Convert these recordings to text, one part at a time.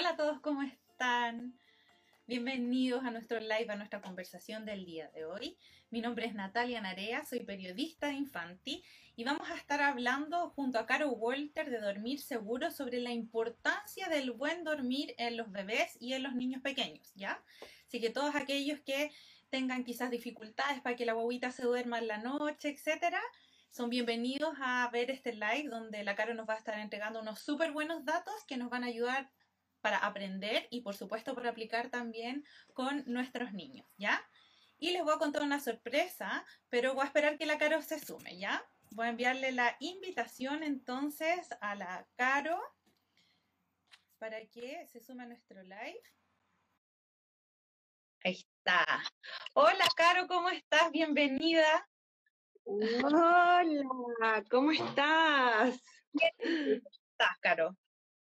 Hola a todos, ¿cómo están? Bienvenidos a nuestro live, a nuestra conversación del día de hoy. Mi nombre es Natalia Narea, soy periodista de Infanti y vamos a estar hablando junto a Caro Walter de dormir seguro sobre la importancia del buen dormir en los bebés y en los niños pequeños, ¿ya? Así que todos aquellos que tengan quizás dificultades para que la guaguita se duerma en la noche, etcétera, son bienvenidos a ver este live donde la Caro nos va a estar entregando unos súper buenos datos que nos van a ayudar para aprender y por supuesto para aplicar también con nuestros niños, ¿ya? Y les voy a contar una sorpresa, pero voy a esperar que la Caro se sume, ¿ya? Voy a enviarle la invitación entonces a la Caro para que se sume a nuestro live. Ahí está. Hola, Caro, ¿cómo estás? Bienvenida. Hola, ¿cómo estás? ¿Cómo estás, Caro?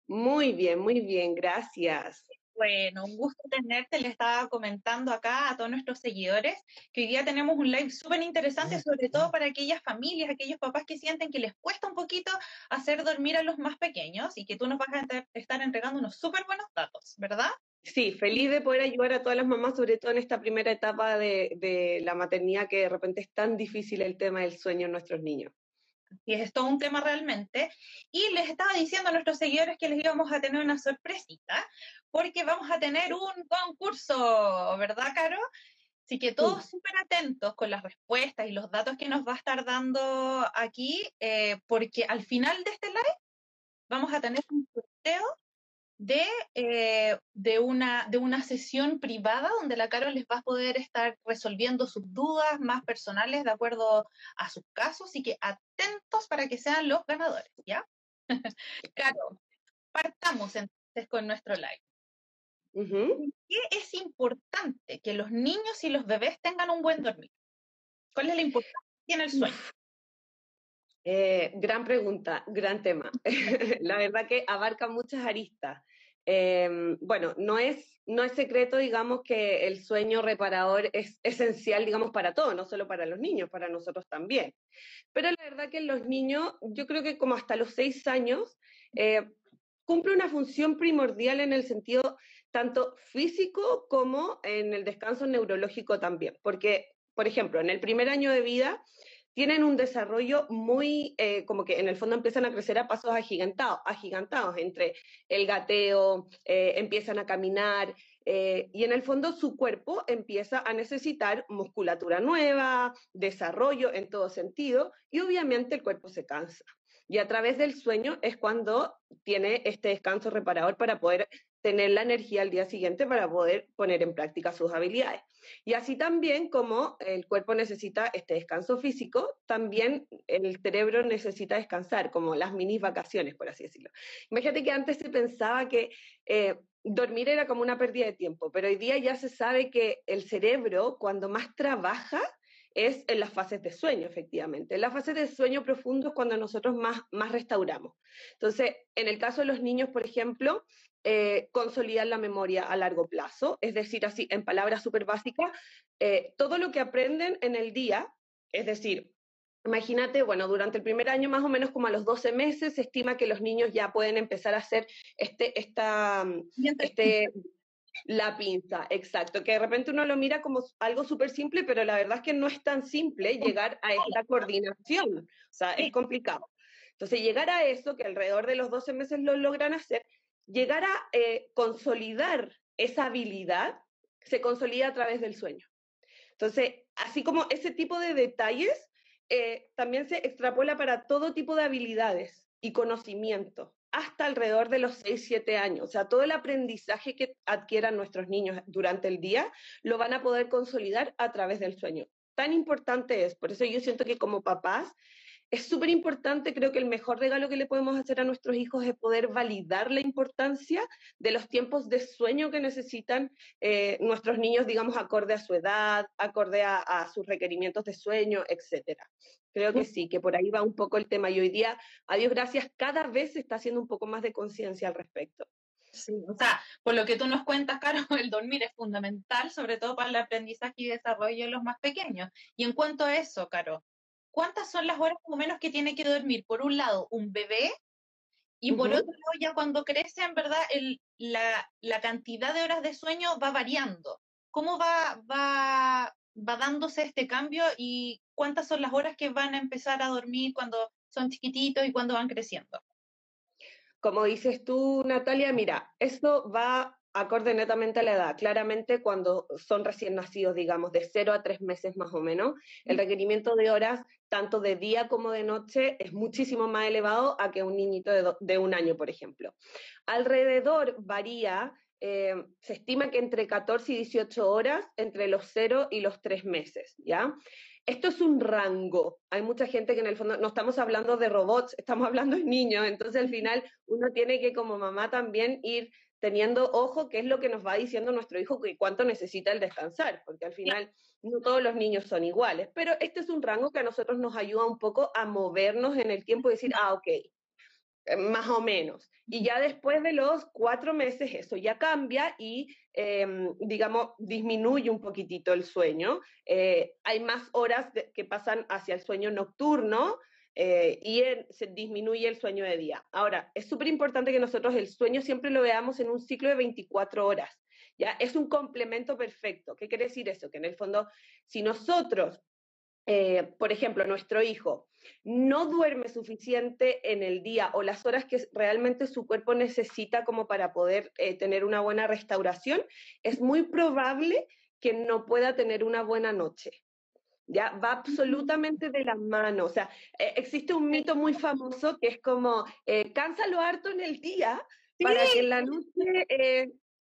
Muy bien, muy bien, gracias. Bueno, un gusto tenerte. Le estaba comentando acá a todos nuestros seguidores que hoy día tenemos un live súper interesante, sobre todo para aquellas familias, aquellos papás que sienten que les cuesta un poquito hacer dormir a los más pequeños y que tú nos vas a estar entregando unos súper buenos datos, ¿verdad? Sí, feliz de poder ayudar a todas las mamás, sobre todo en esta primera etapa de, de la maternidad, que de repente es tan difícil el tema del sueño en nuestros niños y es todo un tema realmente. Y les estaba diciendo a nuestros seguidores que les íbamos a tener una sorpresita, porque vamos a tener un concurso, ¿verdad, Caro? Así que todos súper atentos con las respuestas y los datos que nos va a estar dando aquí, eh, porque al final de este live vamos a tener un sorteo de, eh, de, una, de una sesión privada donde la Caro les va a poder estar resolviendo sus dudas más personales de acuerdo a sus casos y que atentos para que sean los ganadores, ¿ya? Caro, partamos entonces con nuestro live. qué es importante que los niños y los bebés tengan un buen dormir? ¿Cuál es la importancia que tiene el sueño? Eh, gran pregunta, gran tema. la verdad que abarca muchas aristas. Em, bueno, no es, no es secreto, digamos, que el sueño reparador es esencial, digamos, para todos, no solo para los niños, para nosotros también. Pero la verdad que los niños, yo creo que como hasta los seis años, eh, cumple una función primordial en el sentido tanto físico como en el descanso neurológico también. Porque, por ejemplo, en el primer año de vida, tienen un desarrollo muy, eh, como que en el fondo empiezan a crecer a pasos agigantados, agigantados entre el gateo, eh, empiezan a caminar eh, y en el fondo su cuerpo empieza a necesitar musculatura nueva, desarrollo en todo sentido y obviamente el cuerpo se cansa. Y a través del sueño es cuando tiene este descanso reparador para poder tener la energía al día siguiente para poder poner en práctica sus habilidades. Y así también como el cuerpo necesita este descanso físico, también el cerebro necesita descansar, como las mini vacaciones, por así decirlo. Imagínate que antes se pensaba que eh, dormir era como una pérdida de tiempo, pero hoy día ya se sabe que el cerebro, cuando más trabaja, es en las fases de sueño, efectivamente. En las fases de sueño profundo es cuando nosotros más, más restauramos. Entonces, en el caso de los niños, por ejemplo, eh, consolidar la memoria a largo plazo, es decir, así, en palabras súper básicas, eh, todo lo que aprenden en el día, es decir, Imagínate, bueno, durante el primer año, más o menos como a los 12 meses, se estima que los niños ya pueden empezar a hacer este, esta, este, la pinza, exacto, que de repente uno lo mira como algo súper simple, pero la verdad es que no es tan simple llegar a esta coordinación, o sea, es complicado. Entonces, llegar a eso, que alrededor de los 12 meses lo logran hacer, llegar a eh, consolidar esa habilidad, se consolida a través del sueño. Entonces, así como ese tipo de detalles, eh, también se extrapola para todo tipo de habilidades y conocimiento hasta alrededor de los 6, 7 años. O sea, todo el aprendizaje que adquieran nuestros niños durante el día lo van a poder consolidar a través del sueño. Tan importante es, por eso yo siento que como papás es súper importante, creo que el mejor regalo que le podemos hacer a nuestros hijos es poder validar la importancia de los tiempos de sueño que necesitan eh, nuestros niños, digamos, acorde a su edad, acorde a, sus requerimientos de sueño, etcétera. Creo que sí, que por ahí va un poco el tema. Y hoy día, a Dios gracias, cada vez se está haciendo un poco más de conciencia al respecto. Sí, o sea, por lo que tú nos cuentas, Caro, el dormir es fundamental, sobre todo para el aprendizaje y desarrollo de los más pequeños. Y en cuanto a eso, Caro, ¿cuántas son las horas o menos que tiene que dormir? Por un lado, un bebé Y por otro lado, ya cuando crece, en verdad, el, la, la, cantidad de horas de sueño va variando. ¿Cómo va, va, va dándose este cambio y cuántas son las horas que van a empezar a dormir cuando son chiquititos y cuando van creciendo? Como dices tú, Natalia, mira, esto va acorde netamente a la edad. Claramente, cuando son recién nacidos, digamos, de 0 a 3 meses más o menos, el requerimiento de horas, tanto de día como de noche, es muchísimo más elevado a que un niñito de, un año, por ejemplo. Alrededor varía, eh, se estima que entre 14 y 18 horas entre los 0 y los 3 meses, ¿ya? Esto es un rango. Hay mucha gente que en el fondo no estamos hablando de robots, estamos hablando de niños. Entonces al final uno tiene que como mamá también ir teniendo ojo qué es lo que nos va diciendo nuestro hijo y cuánto necesita el descansar, porque al final no todos los niños son iguales, pero este es un rango que a nosotros nos ayuda un poco a movernos en el tiempo y decir, ah, ok, eh, más o menos. Y ya después de los cuatro meses eso ya cambia y, em, digamos, disminuye un poquitito el sueño. Eh, hay más horas que pasan hacia el sueño nocturno, eh, y se disminuye el sueño de día. Ahora, es súper importante que nosotros el sueño siempre lo veamos en un ciclo de 24 horas. ¿ya? Es un complemento perfecto. ¿Qué quiere decir eso? Que en el fondo, si nosotros, eh, por ejemplo, nuestro hijo no duerme suficiente en el día o las horas que realmente su cuerpo necesita como para poder eh, tener una buena restauración, es muy probable que no pueda tener una buena noche ya va absolutamente de la mano. O sea, eh, existe un mito muy famoso que es como, eh, cánsalo harto en el día para que en la noche eh,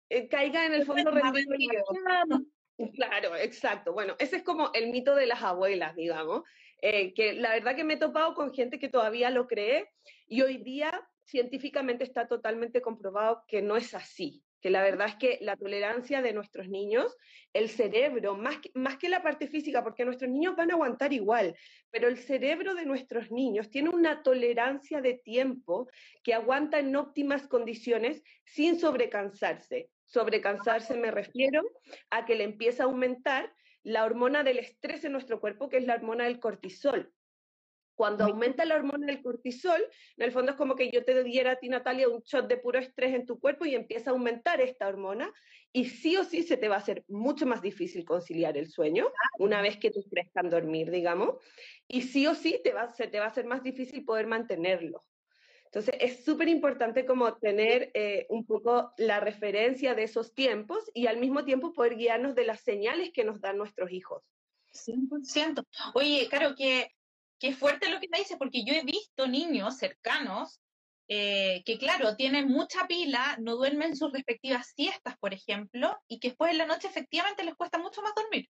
eh, caiga en el fondo rendido. Claro, exacto. Bueno, ese es como el mito de las abuelas, digamos, que la verdad que me he topado con gente que todavía lo cree y hoy día científicamente está totalmente comprobado que no es así que la verdad es que la tolerancia de nuestros niños, el cerebro, más que, más que la parte física, porque nuestros niños van a aguantar igual, pero el cerebro de nuestros niños tiene una tolerancia de tiempo que aguanta en óptimas condiciones sin sobrecansarse. Sobrecansarse me refiero a que le empieza a aumentar la hormona del estrés en nuestro cuerpo, que es la hormona del cortisol. Cuando aumenta la hormona del cortisol, en el fondo es como que yo te diera a ti, Natalia, un shot de puro estrés en tu cuerpo y empieza a aumentar esta hormona y sí o sí se te va a hacer mucho más difícil conciliar el sueño una vez que tú crezcan dormir, digamos, y sí o sí te va, se te va a hacer más difícil poder mantenerlo. Entonces es súper importante como tener eh, un poco la referencia de esos tiempos y al mismo tiempo poder guiarnos de las señales que nos dan nuestros hijos. 100%. Oye, claro que qué fuerte lo que te dice, porque yo he visto niños cercanos eh, que, claro, tienen mucha pila, no duermen sus respectivas siestas, por ejemplo, y que después en la noche efectivamente les cuesta mucho más dormir.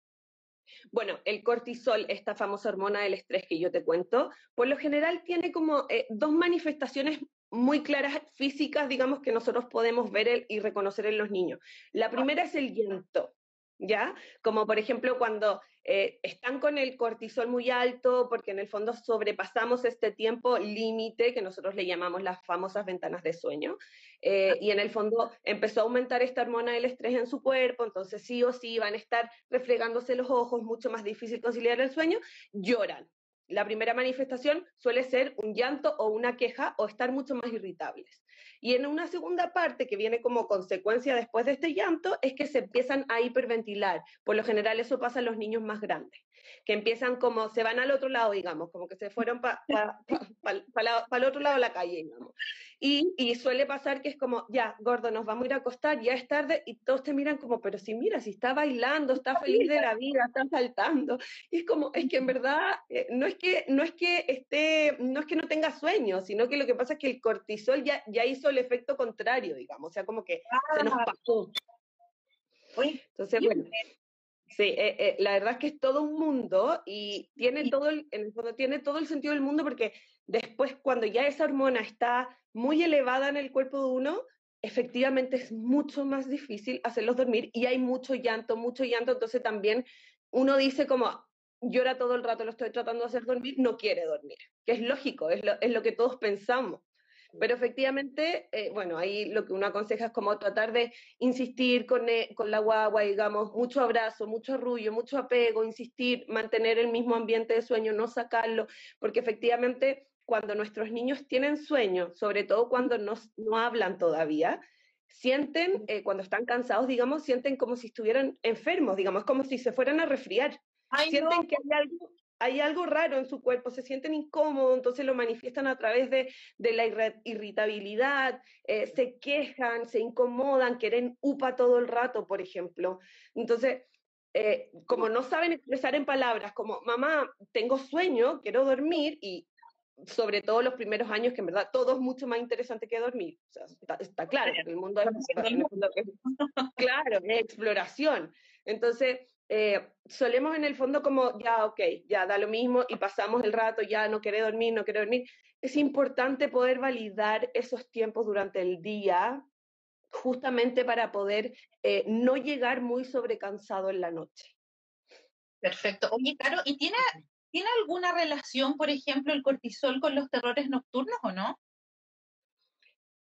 Bueno, el cortisol, esta famosa hormona del estrés que yo te cuento, por lo general tiene como eh, dos manifestaciones muy claras físicas, digamos, que nosotros podemos ver y reconocer en los niños. La primera es el llanto. ¿ya? Como por ejemplo cuando eh, están con el cortisol muy alto, porque en el fondo sobrepasamos este tiempo límite que nosotros le llamamos las famosas ventanas de sueño, eh, y en el fondo empezó a aumentar esta hormona del estrés en su cuerpo, entonces sí o sí van a estar reflejándose los ojos, mucho más difícil conciliar el sueño, lloran. La primera manifestación suele ser un llanto o una queja o estar mucho más irritables. Y en una segunda parte que viene como consecuencia después de este llanto es que se empiezan a hiperventilar. Por lo general eso pasa en los niños más grandes, que empiezan como, se van al otro lado, digamos, como que se fueron para el otro lado de la calle, digamos. Y, suele pasar que es como, ya, gordo, nos vamos a ir a acostar, ya es tarde, y todos te miran como, pero si mira, si está bailando, está feliz de la vida, está saltando. Y es como, es que en verdad, eh, no, es que, no es que esté, no es que no tenga sueño, sino que lo que pasa es que el cortisol ya, ya hizo el efecto contrario, digamos, o sea, como que se nos ah. pasó. Entonces, bueno, Sí, eh, eh, la verdad es que es todo un mundo y tiene todo el, en el fondo tiene todo el sentido del mundo porque después cuando ya esa hormona está muy elevada en el cuerpo de uno, efectivamente es mucho más difícil hacerlos dormir y hay mucho llanto, mucho llanto, entonces también uno dice como llora todo el rato, lo estoy tratando de hacer dormir, no quiere dormir, que es lógico, es lo, es lo que todos pensamos. Pero efectivamente, eh, bueno, ahí lo que uno aconseja es como tratar de insistir con, eh, con la guagua, digamos, mucho abrazo, mucho arrullo, mucho apego, insistir, mantener el mismo ambiente de sueño, no sacarlo, porque efectivamente cuando nuestros niños tienen sueño, sobre todo cuando no, no hablan todavía, sienten, eh, cuando están cansados, digamos, sienten como si estuvieran enfermos, digamos, como si se fueran a resfriar. sienten que hay algo, hay algo raro en su cuerpo, se sienten incómodos, entonces lo manifiestan a través de, de la irritabilidad, eh, se quejan, se incomodan, quieren upa todo el rato, por ejemplo. Entonces, eh, como no saben expresar en palabras, como mamá, tengo sueño, quiero dormir, y sobre todo los primeros años, que en verdad todo es mucho más interesante que dormir. está, claro, el mundo es, claro, es exploración. Entonces, eh, solemos en el fondo como, ya, ok, ya da lo mismo y pasamos el rato, ya no quiere dormir, no quiere dormir. Es importante poder validar esos tiempos durante el día, justamente para poder eh, no llegar muy sobrecansado en la noche. Perfecto. Oye, Caro, ¿y tiene ¿Tiene alguna relación, por ejemplo, el cortisol con los terrores nocturnos o no?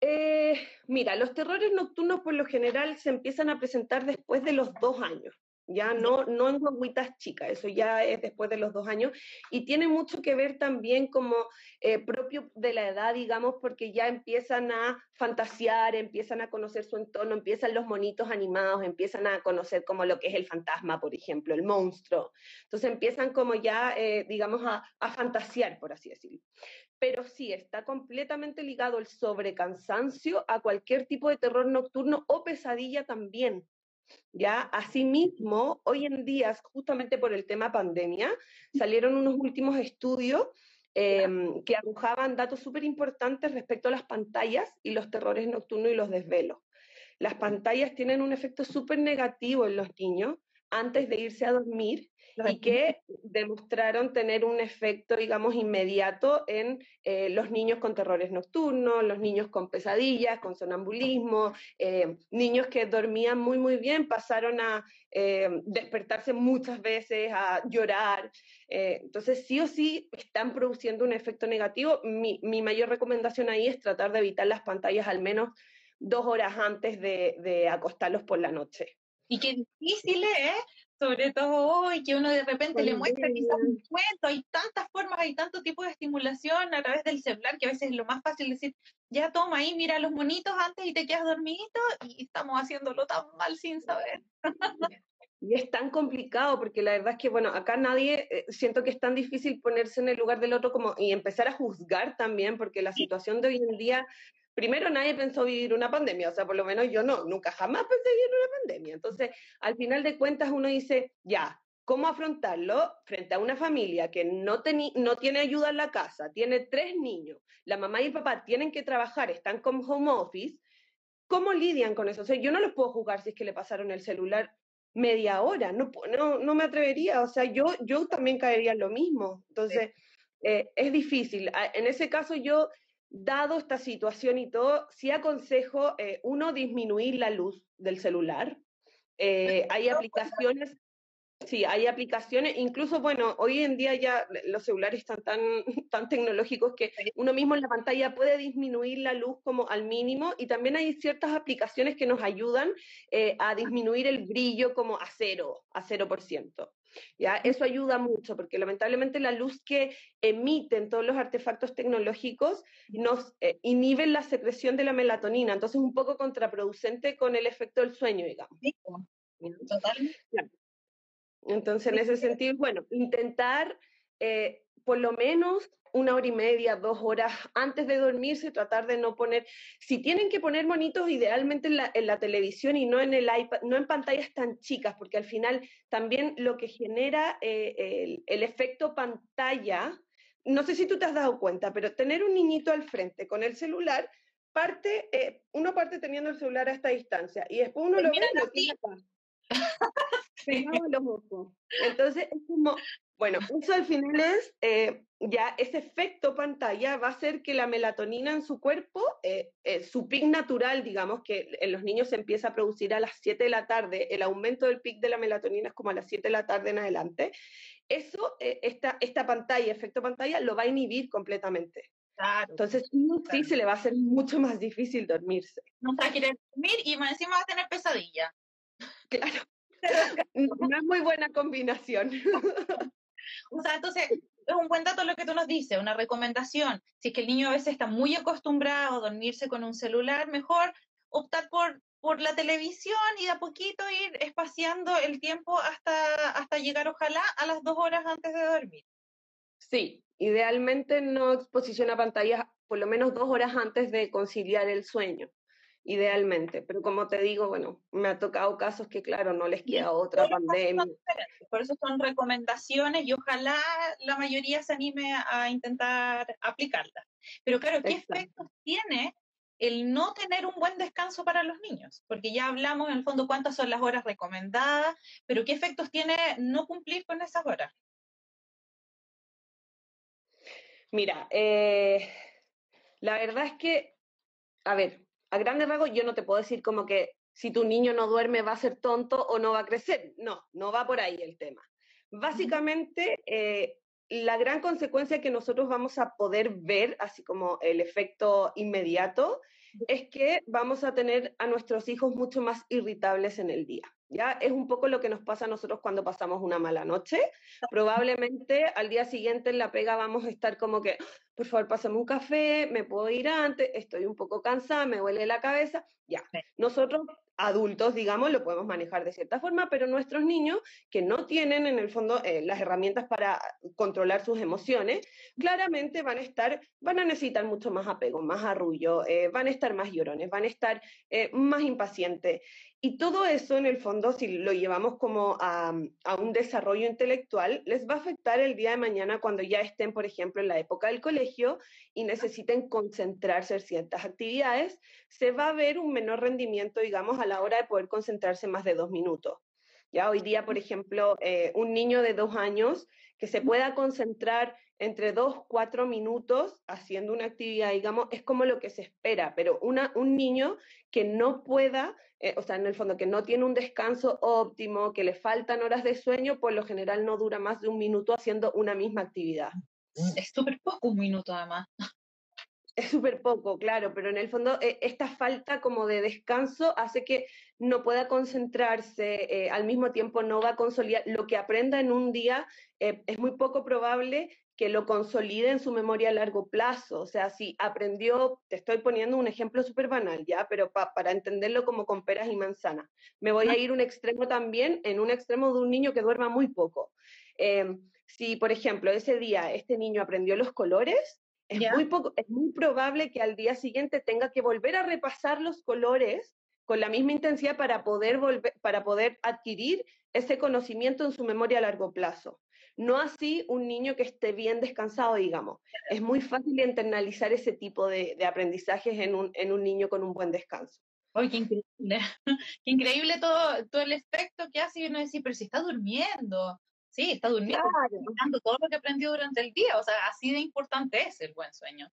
Eh, mira, los terrores nocturnos por lo general se empiezan a presentar después de los dos años ya no, no en guaguitas chicas, eso ya es después de los dos años, y tiene mucho que ver también como eh, propio de la edad, digamos, porque ya empiezan a fantasear, empiezan a conocer su entorno, empiezan los monitos animados, empiezan a conocer como lo que es el fantasma, por ejemplo, el monstruo, entonces empiezan como ya, eh, digamos, a, a fantasear, por así decirlo. Pero sí está completamente ligado el sobrecansancio a cualquier tipo de terror nocturno o pesadilla también. ¿Ya? Asimismo, hoy en día, justamente por el tema pandemia, salieron unos últimos estudios em, que arrojaban datos súper importantes respecto a las pantallas y los terrores nocturnos y los desvelos. Las pantallas tienen un efecto súper negativo en los niños antes de irse a dormir y que demostraron tener un efecto, digamos, inmediato en eh, los niños con terrores nocturnos, los niños con pesadillas, con sonambulismo, eh, niños que dormían muy, muy bien pasaron a eh, despertarse muchas veces, a llorar. entonces, sí o sí están produciendo un efecto negativo. Mi, mi, mayor recomendación ahí es tratar de evitar las pantallas al menos dos horas antes de, de acostarlos por la noche. Y qué difícil es sobre todo hoy, que uno de repente le muestra quizás un cuento, hay tantas formas, hay tanto tipo de estimulación a través del celular que a veces es lo más fácil decir, ya toma ahí, mira los monitos antes y te quedas dormidito y estamos haciéndolo tan mal sin saber. Y es tan complicado porque la verdad es que, bueno, acá nadie, eh, siento que es tan difícil ponerse en el lugar del otro como y empezar a juzgar también, porque la situación de hoy en día primero nadie pensó vivir una pandemia, o sea, por lo menos yo no, nunca jamás pensé vivir una pandemia. Entonces, al final de cuentas uno dice, ya, ¿cómo afrontarlo frente a una familia que no, no tiene ayuda en la casa, tiene tres niños, la mamá y el papá tienen que trabajar, están con home office? ¿Cómo lidian con eso? O sea, yo no les puedo jugar si es que le pasaron el celular media hora, no, no, no me atrevería, o sea, yo, yo también caería en lo mismo. Entonces, eh, es difícil. En ese caso yo dado esta situación y todo, sí aconsejo, eh, uno, disminuir la luz del celular. Eh, hay aplicaciones, sí, hay aplicaciones, incluso, bueno, hoy en día ya los celulares están tan, tan tecnológicos que uno mismo en la pantalla puede disminuir la luz como al mínimo y también hay ciertas aplicaciones que nos ayudan eh, a disminuir el brillo como a cero, a cero por ciento. ¿Ya? Eso ayuda mucho porque lamentablemente la luz que emiten todos los artefactos tecnológicos nos eh, inhiben la secreción de la melatonina, entonces es un poco contraproducente con el efecto del sueño, digamos. Totalmente. Entonces, en ese sentido, bueno, intentar eh, por lo menos una hora y media, dos horas antes de dormirse, tratar de no poner, si tienen que poner monitos, idealmente en la, en la, televisión y no en el iPad, no en pantallas tan chicas, porque al final también lo que genera eh, el, el, efecto pantalla, no sé si tú te has dado cuenta, pero tener un niñito al frente con el celular, parte, eh, uno parte teniendo el celular a esta distancia y después uno lo ve y lo tiene Entonces es como, bueno, eso al final es, eh, ya ese efecto pantalla va a hacer que la melatonina en su cuerpo, eh, eh, su pic natural, digamos, que en los niños se empieza a producir a las 7 de la tarde, el aumento del pic de la melatonina es como a las 7 de la tarde en adelante, eso, esta, esta pantalla, efecto pantalla, lo va a inhibir completamente. Claro. Entonces, sí, se le va a hacer mucho más difícil dormirse. No va a querer dormir y encima va a tener pesadilla. Claro. no es muy buena combinación. O sea, entonces, es un buen dato lo que tú nos dices, una recomendación. Si es que el niño a veces está muy acostumbrado a dormirse con un celular, mejor optar por, por la televisión y de a poquito ir espaciando el tiempo hasta, hasta llegar, ojalá, a las dos horas antes de dormir. Sí, idealmente no exposición a pantallas por lo menos dos horas antes de conciliar el sueño idealmente. Pero como te digo, bueno, me ha tocado casos que, claro, no les queda otra pandemia. Por eso son recomendaciones y ojalá la mayoría se anime a intentar aplicarlas. Pero claro, ¿qué efectos tiene el no tener un buen descanso para los niños? Porque ya hablamos en el fondo cuántas son las horas recomendadas, pero ¿qué efectos tiene no cumplir con esas horas? Mira, eh, la verdad es que, a ver, a grandes rasgos yo no te puedo decir como que si tu niño no duerme va a ser tonto o no va a crecer. No, no va por ahí el tema. Básicamente, eh, la gran consecuencia que nosotros vamos a poder ver, así como el efecto inmediato, es que vamos a tener a nuestros hijos mucho más irritables en el día. ¿ya? Es un poco lo que nos pasa a nosotros cuando pasamos una mala noche. Probablemente al día siguiente en la pega vamos a estar como que, por favor, pásame un café, me puedo ir antes, estoy un poco cansada, me duele la cabeza. Ya, nosotros adultos, digamos, lo podemos manejar de cierta forma, pero nuestros niños que no tienen en el fondo eh, las herramientas para controlar sus emociones, claramente van a estar, van a necesitar mucho más apego, más arrullo, eh, van a estar más llorones, van a estar eh, más impacientes. Y todo eso, en el fondo, si lo llevamos como a, a, un desarrollo intelectual, les va a afectar el día de mañana cuando ya estén, por ejemplo, en la época del colegio y necesiten concentrarse en ciertas actividades, se va a ver un menor rendimiento, digamos, a la hora de poder concentrarse más de dos minutos. Ya hoy día, por ejemplo, eh, un niño de dos años que se pueda concentrar entre dos, cuatro minutos haciendo una actividad, digamos, es como lo que se espera, pero una, un niño que no pueda, eh, o sea, en el fondo, que no tiene un descanso óptimo, que le faltan horas de sueño, por lo general no dura más de un minuto haciendo una misma actividad. Es súper poco un minuto además. Es súper poco, claro, pero en el fondo eh, esta falta como de descanso hace que no pueda concentrarse, eh, al mismo tiempo no va a consolidar. Lo que aprenda en un día es muy poco probable que lo consolide en su memoria a largo plazo. O sea, si aprendió, te estoy poniendo un ejemplo súper banal, ¿ya? Pero para entenderlo como con peras y manzanas. Me voy a ir un extremo también, en un extremo de un niño que duerma muy poco. Em, si, por ejemplo, ese día este niño aprendió los colores, es muy, poco, es muy probable que al día siguiente tenga que volver a repasar los colores con la misma intensidad para poder, volver, para poder adquirir ese conocimiento en su memoria a largo plazo. No así un niño que esté bien descansado, digamos. Es muy fácil internalizar ese tipo de, aprendizajes en un, en un niño con un buen descanso. ¡Ay, qué increíble! qué increíble todo, todo el efecto que hace y uno decir, pero si está durmiendo. Sí, está durmiendo, claro. todo lo que aprendió durante el día. O sea, así de importante es el buen sueño.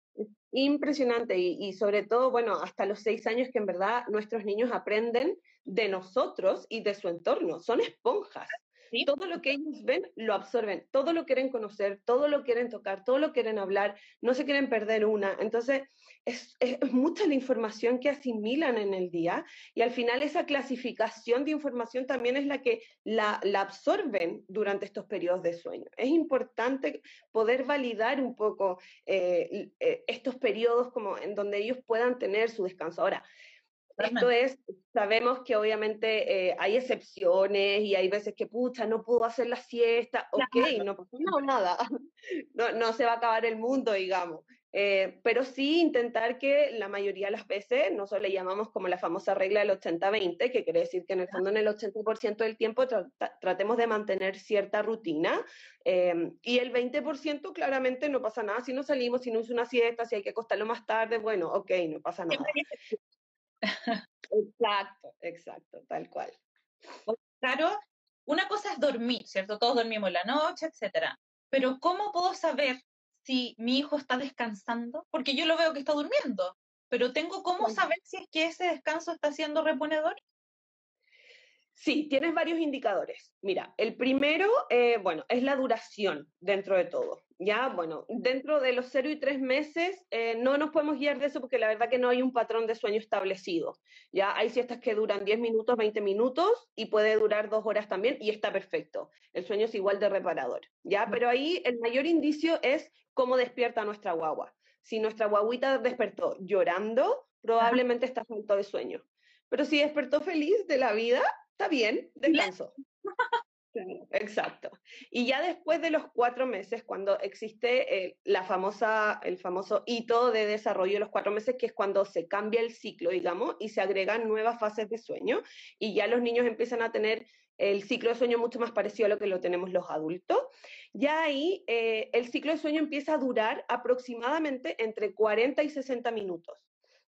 Impresionante y, y, sobre todo, bueno, hasta los seis años que en verdad nuestros niños aprenden de nosotros y de su entorno. Son esponjas. Todo lo que ellos ven lo absorben, todo lo quieren conocer, todo lo quieren tocar, todo lo quieren hablar, no se quieren perder una. Entonces, es, es, mucha la información que asimilan en el día y al final esa clasificación de información también es la que la, la absorben durante estos periodos de sueño. Es importante poder validar un poco eh, eh, estos periodos como en donde ellos puedan tener su descanso. Ahora, esto es, sabemos que obviamente eh, hay excepciones y hay veces que, pucha, no pudo hacer la siesta, ok, no pasa nada, no, no se va a acabar el mundo, digamos. Eh, pero sí intentar que la mayoría de las veces, nosotros le llamamos como la famosa regla del 80-20, que quiere decir que en el fondo en el 80% del tiempo tratemos de mantener cierta rutina eh, y el 20% claramente no pasa nada si no salimos, si no es una siesta, si hay que acostarlo más tarde, bueno, ok, no pasa nada. Exacto, exacto, tal cual. Claro, una cosa es dormir, ¿cierto? Todos dormimos la noche, etcétera. Pero ¿cómo puedo saber si mi hijo está descansando? Porque yo lo veo que está durmiendo, pero tengo cómo saber si es que ese descanso está siendo reponedor. Sí, tienes varios indicadores. Mira, el primero, eh, bueno, es la duración dentro de todo. Ya, bueno, dentro de los 0 y 3 meses eh, no nos podemos guiar de eso porque la verdad que no hay un patrón de sueño establecido. Ya hay siestas que duran 10 minutos, 20 minutos y puede durar dos horas también y está perfecto. El sueño es igual de reparador. Ya, pero ahí el mayor indicio es cómo despierta nuestra guagua. Si nuestra guaguita despertó llorando, probablemente está falto de sueño. Pero si despertó feliz de la vida, está bien, descansó. Exacto. Y ya después de los cuatro meses, cuando existe eh, la famosa, el famoso hito de desarrollo de los cuatro meses, que es cuando se cambia el ciclo, digamos, y se agregan nuevas fases de sueño, y ya los niños empiezan a tener el ciclo de sueño mucho más parecido a lo que lo tenemos los adultos, ya ahí eh, el ciclo de sueño empieza a durar aproximadamente entre 40 y 60 minutos.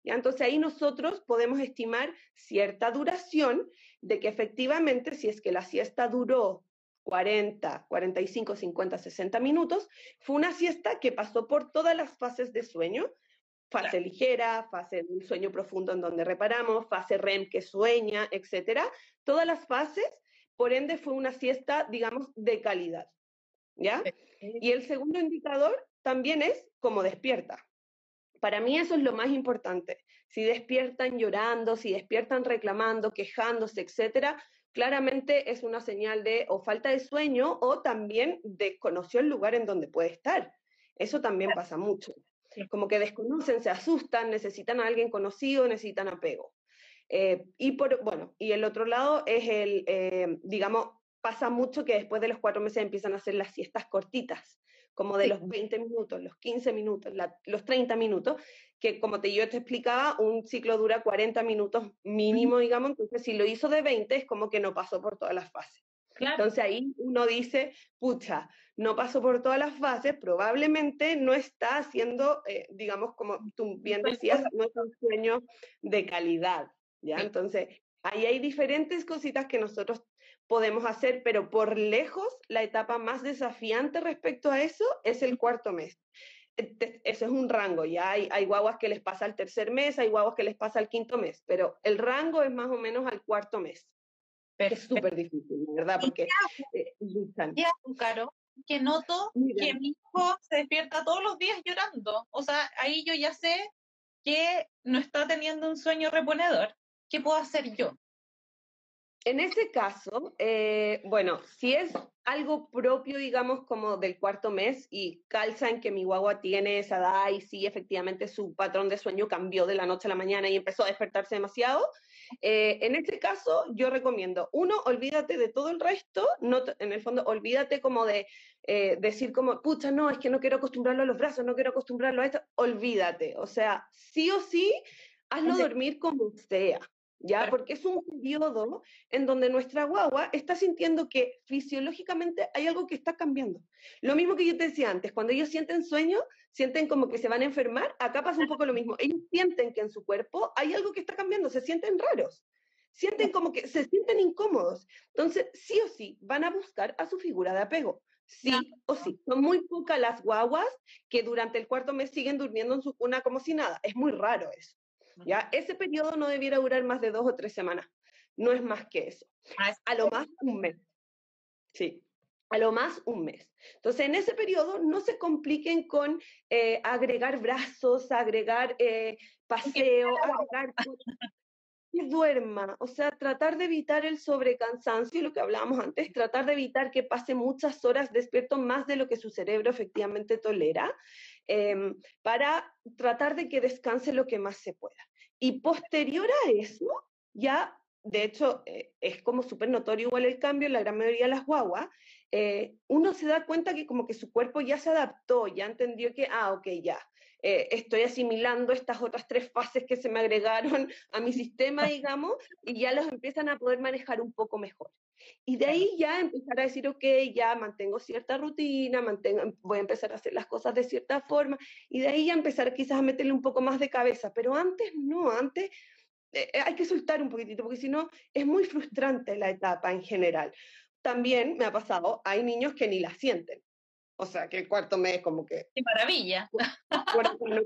¿Ya? Entonces ahí nosotros podemos estimar cierta duración de que efectivamente si es que la siesta duró 40, 45, 50, 60 minutos, fue una siesta que pasó por todas las fases de sueño, fase ligera, fase del sueño profundo en donde reparamos, fase REM que sueña, etcétera, todas las fases, por ende fue una siesta, digamos, de calidad. ¿Ya? Y el segundo indicador también es cómo despierta. Para mí eso es lo más importante. Si despiertan llorando, si despiertan reclamando, quejándose, etcétera, claramente es una señal de o falta de sueño o también desconoció el lugar en donde puede estar. Eso también pasa mucho. Como que desconocen, se asustan, necesitan a alguien conocido, necesitan apego. Eh, y por, bueno, y el otro lado es el, eh, digamos, pasa mucho que después de los cuatro meses empiezan a hacer las siestas cortitas como de los 20 minutos, los 15 minutos, los 30 minutos, que como te, yo te explicaba, un ciclo dura 40 minutos mínimo, digamos, entonces si lo hizo de 20 es como que no pasó por todas las fases. Entonces ahí uno dice, pucha, no pasó por todas las fases, probablemente no está haciendo, eh, digamos, como tú bien decías, no es un sueño de calidad, ¿ya? Entonces, ahí hay diferentes cositas que nosotros podemos hacer, pero por lejos la etapa más desafiante respecto a eso es el cuarto mes. Eso es un rango, ya hay, hay guaguas que les pasa al tercer mes, hay guaguas que les pasa al quinto mes, pero el rango es más o menos al cuarto mes. Es súper difícil, ¿verdad? Porque eh, Caro, que noto que mi hijo se despierta todos los días llorando. O sea, ahí yo ya sé que no está teniendo un sueño reponedor. ¿Qué puedo hacer yo? En ese caso, eh, bueno, si es algo propio, digamos, como del cuarto mes y calza en que mi guagua tiene esa edad y sí, efectivamente su patrón de sueño cambió de la noche a la mañana y empezó a despertarse demasiado, eh, en este caso yo recomiendo, uno, olvídate de todo el resto, no, en el fondo, olvídate como de eh, decir como, pucha, no, es que no quiero acostumbrarlo a los brazos, no quiero acostumbrarlo a esto, olvídate, o sea, sí o sí, hazlo dormir como sea. ¿Ya? Porque es un periodo en donde nuestra guagua está sintiendo que fisiológicamente hay algo que está cambiando. Lo mismo que yo te decía antes, cuando ellos sienten sueño, sienten como que se van a enfermar, acá pasa un poco lo mismo. Ellos sienten que en su cuerpo hay algo que está cambiando, se sienten raros. Sienten como que se sienten incómodos. Entonces, sí o sí, van a buscar a su figura de apego. Sí o sí. Son muy pocas las guaguas que durante el cuarto mes siguen durmiendo en su cuna como si nada. Es muy raro eso. ¿Ya? Ese periodo no debiera durar más de dos o tres semanas, no es más que eso. Ah, a lo más un mes. Sí, a lo más un mes. Entonces, en ese periodo no se compliquen con eh, agregar brazos, agregar eh, paseo, agregar que duerma, o sea, tratar de evitar el sobrecansancio, lo que hablábamos antes, tratar de evitar que pase muchas horas despierto más de lo que su cerebro efectivamente tolera, em, para tratar de que descanse lo que más se pueda. Y posterior a eso, ya, de hecho, eh, es como súper notorio igual el cambio en la gran mayoría de las guaguas, eh, uno se da cuenta que como que su cuerpo ya se adaptó, ya entendió que, ah, ok, ya, eh, estoy asimilando estas otras tres fases que se me agregaron a mi sistema, digamos, y ya los empiezan a poder manejar un poco mejor. Y de ahí ya empezar a decir, ok, ya mantengo cierta rutina, mantengo, voy a empezar a hacer las cosas de cierta forma, y de ahí ya empezar quizás a meterle un poco más de cabeza, pero antes no, antes eh, hay que soltar un poquitito, porque si no es muy frustrante la etapa en general. También me ha pasado, hay niños que ni la sienten. O sea, que el cuarto mes como que... ¡Qué maravilla! Por acá no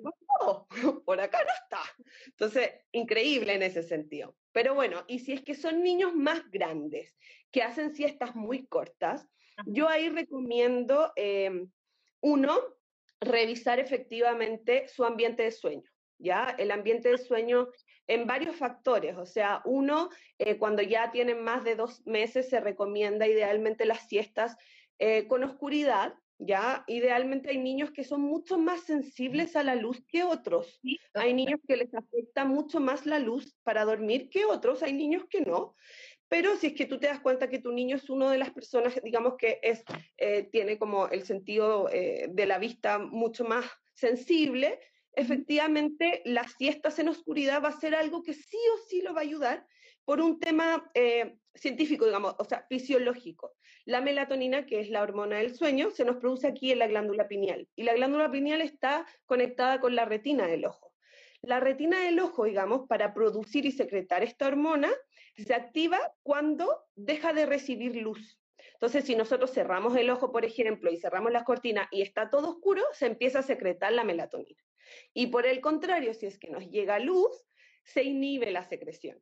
por acá no está. Entonces, increíble en ese sentido. Pero bueno, y si es que son niños más grandes, que hacen siestas muy cortas, yo ahí recomiendo, em, uno, revisar efectivamente su ambiente de sueño. ¿Ya? El ambiente de sueño en varios factores. O sea, uno, eh, cuando ya tienen más de dos meses, se recomienda idealmente las siestas eh, con oscuridad, ¿ya? Idealmente hay niños que son mucho más sensibles a la luz que otros. Hay niños que les afecta mucho más la luz para dormir que otros, hay niños que no. Pero si es que tú te das cuenta que tu niño es uno de las personas, digamos que es, eh, tiene como el sentido de la vista mucho más sensible, efectivamente las siestas en oscuridad va a ser algo que sí o sí lo va a ayudar por un tema eh, científico, digamos, o sea, fisiológico. La melatonina, que es la hormona del sueño, se nos produce aquí en la glándula pineal y la glándula pineal está conectada con la retina del ojo. La retina del ojo, digamos, para producir y secretar esta hormona, se activa cuando deja de recibir luz. Entonces, si nosotros cerramos el ojo, por ejemplo, y cerramos las cortinas y está todo oscuro, se empieza a secretar la melatonina. Y por el contrario, si es que nos llega luz, se inhibe la secreción.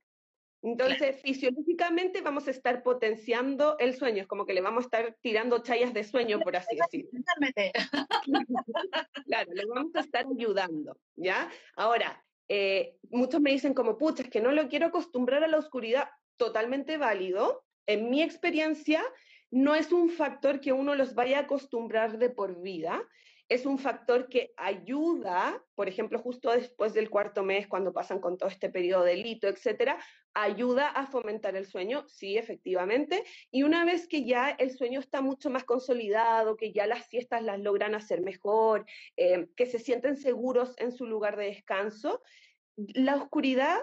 Entonces, fisiológicamente vamos a estar potenciando el sueño, es como que le vamos a estar tirando chayas de sueño, por así decirlo. claro, le vamos a estar ayudando, ¿ya? Ahora, eh, muchos me dicen como, pucha, es que no lo quiero acostumbrar a la oscuridad, totalmente válido. En mi experiencia, no es un factor que uno los vaya a acostumbrar de por vida, es un factor que ayuda, por ejemplo, justo después del cuarto mes, cuando pasan con todo este periodo de lito, etcétera, ayuda a fomentar el sueño, sí, efectivamente. Y una vez que ya el sueño está mucho más consolidado, que ya las siestas las logran hacer mejor, eh, que se sienten seguros en su lugar de descanso, la oscuridad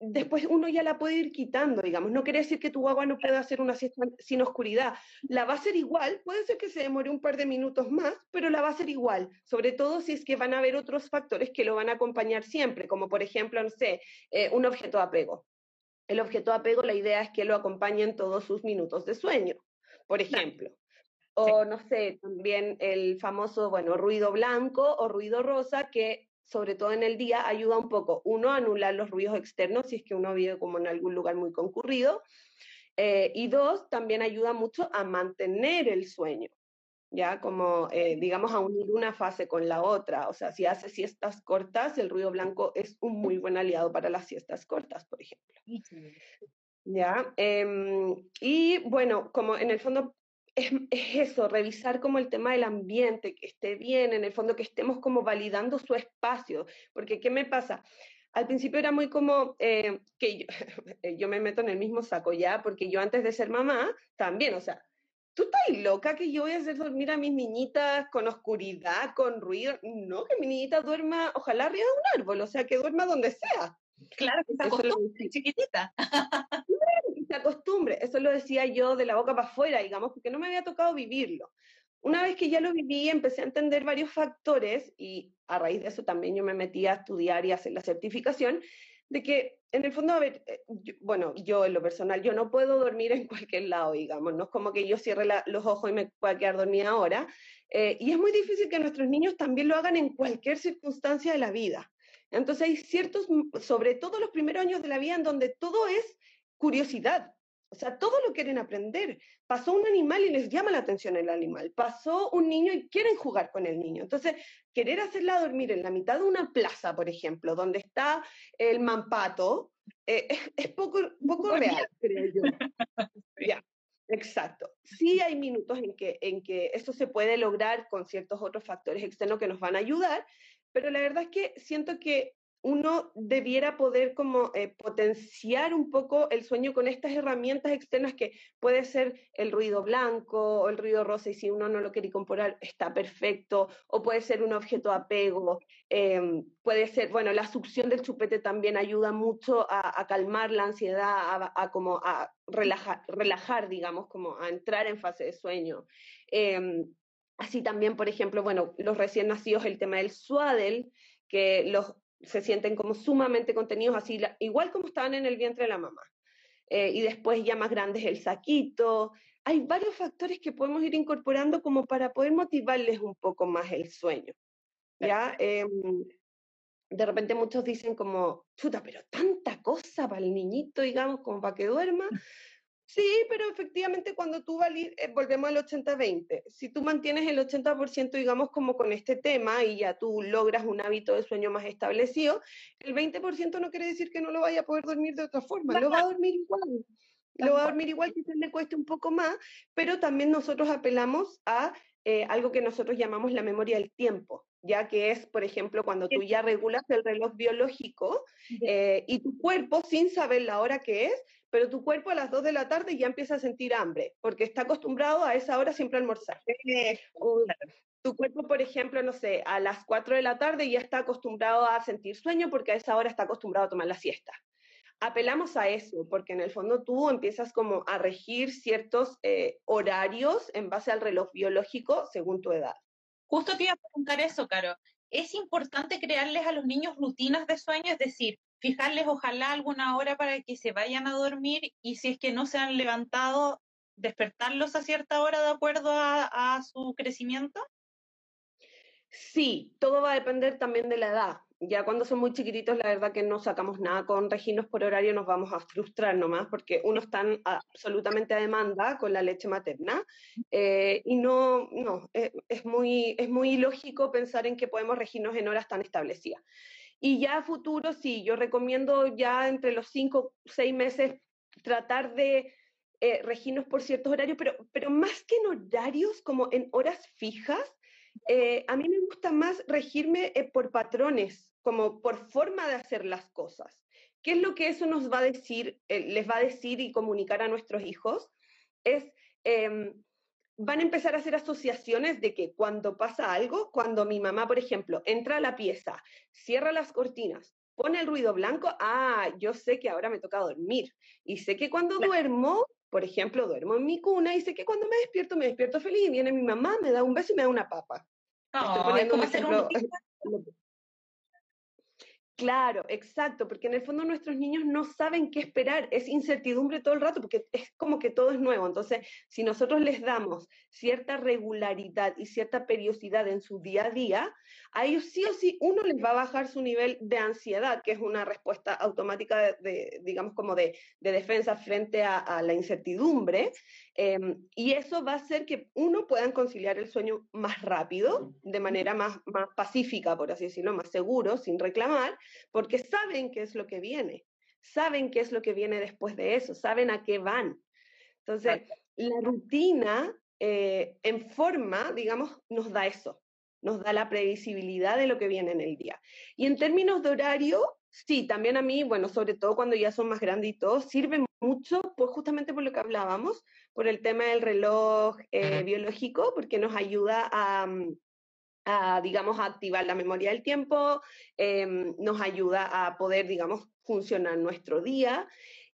después uno ya la puede ir quitando, digamos. No quiere decir que tu agua no pueda hacer una siesta sin oscuridad. La va a hacer igual, puede ser que se demore un par de minutos más, pero la va a hacer igual, sobre todo si es que van a haber otros factores que lo van a acompañar siempre, como por ejemplo, no sé, eh, un objeto de apego. El objeto de apego, la idea es que lo acompañe en todos sus minutos de sueño, por ejemplo. O no sé, también el famoso, bueno, ruido blanco o ruido rosa, que sobre todo en el día, ayuda un poco, uno, a anular los ruidos externos si es que uno vive como en algún lugar muy concurrido, eh, y dos, también ayuda mucho a mantener el sueño, ya como, eh, digamos, a unir una fase con la otra. O sea, si hace siestas cortas, el ruido blanco es un muy buen aliado para las siestas cortas, por ejemplo. ¿Ya? Em, y bueno, como en el fondo es, eso, revisar como el tema del ambiente, que esté bien, en el fondo que estemos como validando su espacio, porque ¿qué me pasa? Al principio era muy como eh, que yo, me meto en el mismo saco ya, porque yo antes de ser mamá también, o sea, ¿tú estás loca que yo voy a hacer dormir a mis niñitas con oscuridad, con ruido? No, que mi niñita duerma, ojalá arriba de un árbol, o sea, que duerma donde sea. Claro, que está chiquitita. se acostumbre. Eso lo decía yo de la boca para afuera, digamos, porque no me había tocado vivirlo. Una vez que ya lo viví, empecé a entender varios factores y a raíz de eso también yo me metí a estudiar y hacer la certificación, de que en el fondo, a ver, eh, bueno, yo en lo personal, yo no puedo dormir en cualquier lado, digamos, no es como que yo cierre los ojos y me pueda quedar dormida ahora. Eh, y es muy difícil que nuestros niños también lo hagan en cualquier circunstancia de la vida. Entonces hay ciertos, sobre todo los primeros años de la vida, en donde todo es curiosidad. O sea, todo lo quieren aprender. Pasó un animal y les llama la atención el animal. Pasó un niño y quieren jugar con el niño. Entonces, querer hacerla dormir en la mitad de una plaza, por ejemplo, donde está el mampato, eh, es, poco, poco real, creo yo. ya, exacto. Sí hay minutos en que, en que esto se puede lograr con ciertos otros factores externos que nos van a ayudar, pero la verdad es que siento que uno debiera poder como eh, potenciar un poco el sueño con estas herramientas externas que puede ser el ruido blanco o el ruido rosa y si uno no lo quiere incorporar está perfecto, o puede ser un objeto apego, em, puede ser, bueno, la succión del chupete también ayuda mucho a, calmar la ansiedad, a, como a relajar, relajar, digamos, como a entrar en fase de sueño. Em, así también, por ejemplo, bueno, los recién nacidos, el tema del swaddle, que los se sienten como sumamente contenidos, así igual como estaban en el vientre de la mamá. Eh, y después ya más grandes el saquito, hay varios factores que podemos ir incorporando como para poder motivarles un poco más el sueño. ¿ya? Em, de repente muchos dicen como, chuta, pero tanta cosa para el niñito, digamos, como para que duerma. Sí, pero efectivamente cuando tú valid eh, volvemos al 80-20, si tú mantienes el 80%, digamos, como con este tema y ya tú logras un hábito de sueño más establecido, el 20% no quiere decir que no lo vaya a poder dormir de otra forma, lo va a dormir igual. Lo va a dormir igual, quizás le cueste un poco más, pero también nosotros apelamos a eh, algo que nosotros llamamos la memoria del tiempo, ya que es, por ejemplo, cuando tú ya regulas el reloj biológico eh, y tu cuerpo, sin saber la hora que es, pero tu cuerpo a las 2 de la tarde ya empieza a sentir hambre, porque está acostumbrado a esa hora siempre a almorzar. tu cuerpo, por ejemplo, no sé, a las 4 de la tarde ya está acostumbrado a sentir sueño porque a esa hora está acostumbrado a tomar la siesta. Apelamos a eso, porque en el fondo tú empiezas como a regir ciertos eh, horarios en base al reloj biológico según tu edad. Justo te iba a preguntar eso, Caro. ¿Es importante crearles a los niños rutinas de sueño? Es decir, fijarles ojalá alguna hora para que se vayan a dormir y si es que no se han levantado, despertarlos a cierta hora de acuerdo a, su crecimiento? Sí, todo va a depender también de la edad. Ya cuando son muy chiquititos, la verdad que no sacamos nada con reginos por horario, nos vamos a frustrar nomás, porque uno están absolutamente a demanda con la leche materna, eh, y no, no, eh, es, muy, es muy ilógico pensar en que podemos regirnos en horas tan establecidas. Y ya a futuro, sí, yo recomiendo ya entre los cinco, seis meses tratar de eh, regirnos por ciertos horarios, pero, pero más que en horarios, como en horas fijas, eh, a mí me gusta más regirme eh, por patrones, como por forma de hacer las cosas. ¿Qué es lo que eso nos va a decir, les va a decir y comunicar a nuestros hijos? Es em, van a empezar a hacer asociaciones de que cuando pasa algo, cuando mi mamá, por ejemplo, entra a la pieza, cierra las cortinas, pone el ruido blanco, ah, yo sé que ahora me toca dormir. Y sé que cuando duermo, por ejemplo, duermo en mi cuna y sé que cuando me despierto, me despierto feliz y viene mi mamá, me da un beso y me da una papa. Oh, es como hacer un... Claro, exacto, porque en el fondo nuestros niños no saben qué esperar, es incertidumbre todo el rato, porque es como que todo es nuevo. Entonces, si nosotros les damos cierta regularidad y cierta periodicidad en su día a día, a ellos sí o sí uno les va a bajar su nivel de ansiedad, que es una respuesta automática de, digamos, como de, defensa frente a, la incertidumbre, em, y eso va a hacer que uno puedan conciliar el sueño más rápido, de manera más, más pacífica, por así decirlo, más seguro, sin reclamar, porque saben qué es lo que viene, saben qué es lo que viene después de eso, saben a qué van. Entonces, la rutina eh, en forma, digamos, nos da eso, nos da la previsibilidad de lo que viene en el día. Y en términos de horario, sí, también a mí, bueno, sobre todo cuando ya son más grandes y todo, sirve mucho, pues justamente por lo que hablábamos, por el tema del reloj eh, biológico, porque nos ayuda a, mm, a, digamos, a activar la memoria del tiempo, em, nos ayuda a poder, digamos, funcionar nuestro día.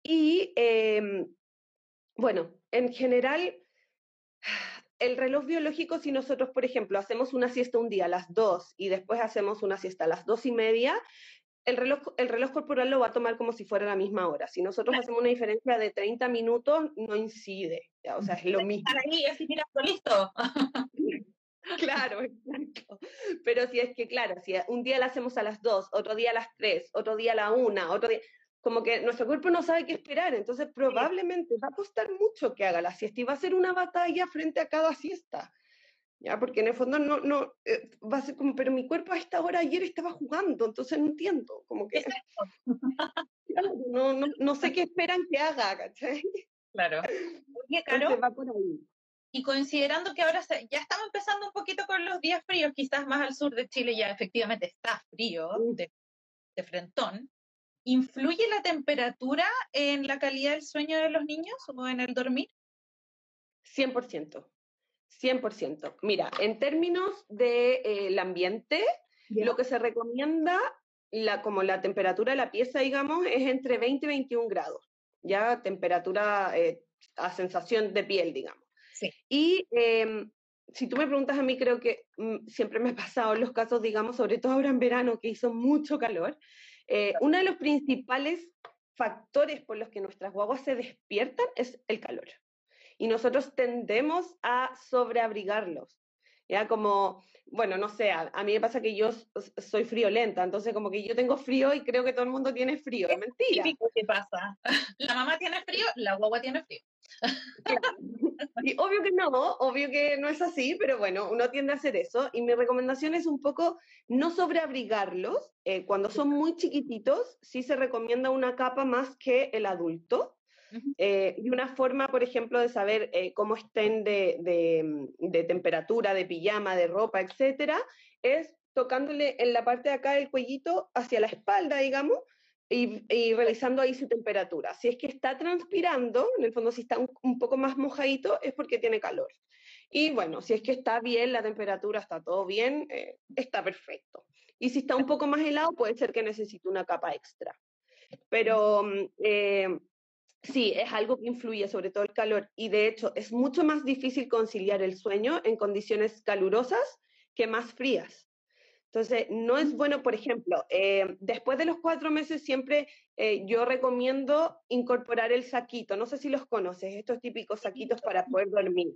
Y, em, bueno, en general, el reloj biológico, si nosotros, por ejemplo, hacemos una siesta un día a las dos y después hacemos una siesta a las dos y media, el reloj, el reloj corporal lo va a tomar como si fuera la misma hora. Si nosotros hacemos una diferencia de 30 minutos, no incide. O sea, es lo mismo. Ahí, así, mira, listo. Claro, exacto. Pero si es que, claro, si un día la hacemos a las 2, otro día a las 3, otro día a la 1, otro día, como que nuestro cuerpo no sabe qué esperar, entonces probablemente va a costar mucho que haga la siesta y va a ser una batalla frente a cada siesta. ¿Ya? Porque en el fondo no, no, eh, va a ser como, pero mi cuerpo a esta hora ayer estaba jugando, entonces no entiendo, como que... no, no, no sé qué esperan que haga, ¿cachai? Claro. Oye, Caro, va por ahí. Y considerando que ahora ya estamos empezando un poquito con los días fríos, quizás más al sur de Chile ya efectivamente está frío de, frentón, ¿influye la temperatura en la calidad del sueño de los niños o en el dormir? 100%. 100%. Mira, en términos del de, eh, ambiente, lo que se recomienda, la, como la temperatura de la pieza, digamos, es entre 20 y 21 grados. Ya temperatura eh, a sensación de piel, digamos. Y em, si tú me preguntas a mí, creo que mm, siempre me ha pasado en los casos, digamos, sobre todo ahora en verano, que hizo mucho calor, eh, uno de los principales factores por los que nuestras guaguas se despiertan es el calor. Y nosotros tendemos a sobreabrigarlos. Ya como, bueno, no sé, a, mí me pasa que yo soy friolenta, entonces como que yo tengo frío y creo que todo el mundo tiene frío, es mentira. ¿Qué pasa? La mamá tiene frío, la guagua tiene frío. Y obvio que no, obvio que no es así, pero bueno, uno tiende a hacer eso. Y mi recomendación es un poco no sobreabrigarlos. Eh, cuando son muy chiquititos, sí se recomienda una capa más que el adulto. Eh, y una forma, por ejemplo, de saber eh, cómo estén de, de, temperatura, de pijama, de ropa, etcétera, es tocándole en la parte de acá del cuellito hacia la espalda, digamos, y, revisando ahí su temperatura. Si es que está transpirando, en el fondo si está un, poco más mojadito, es porque tiene calor. Y bueno, si es que está bien, la temperatura está todo bien, eh, está perfecto. Y si está un poco más helado, puede ser que necesite una capa extra. Pero mm, sí, es algo que influye, sobre todo el calor. Y de hecho, es mucho más difícil conciliar el sueño en condiciones calurosas que más frías. Entonces, no es bueno, por ejemplo, eh, después de los cuatro meses siempre eh, yo recomiendo incorporar el saquito. No sé si los conoces, estos típicos saquitos para poder dormir.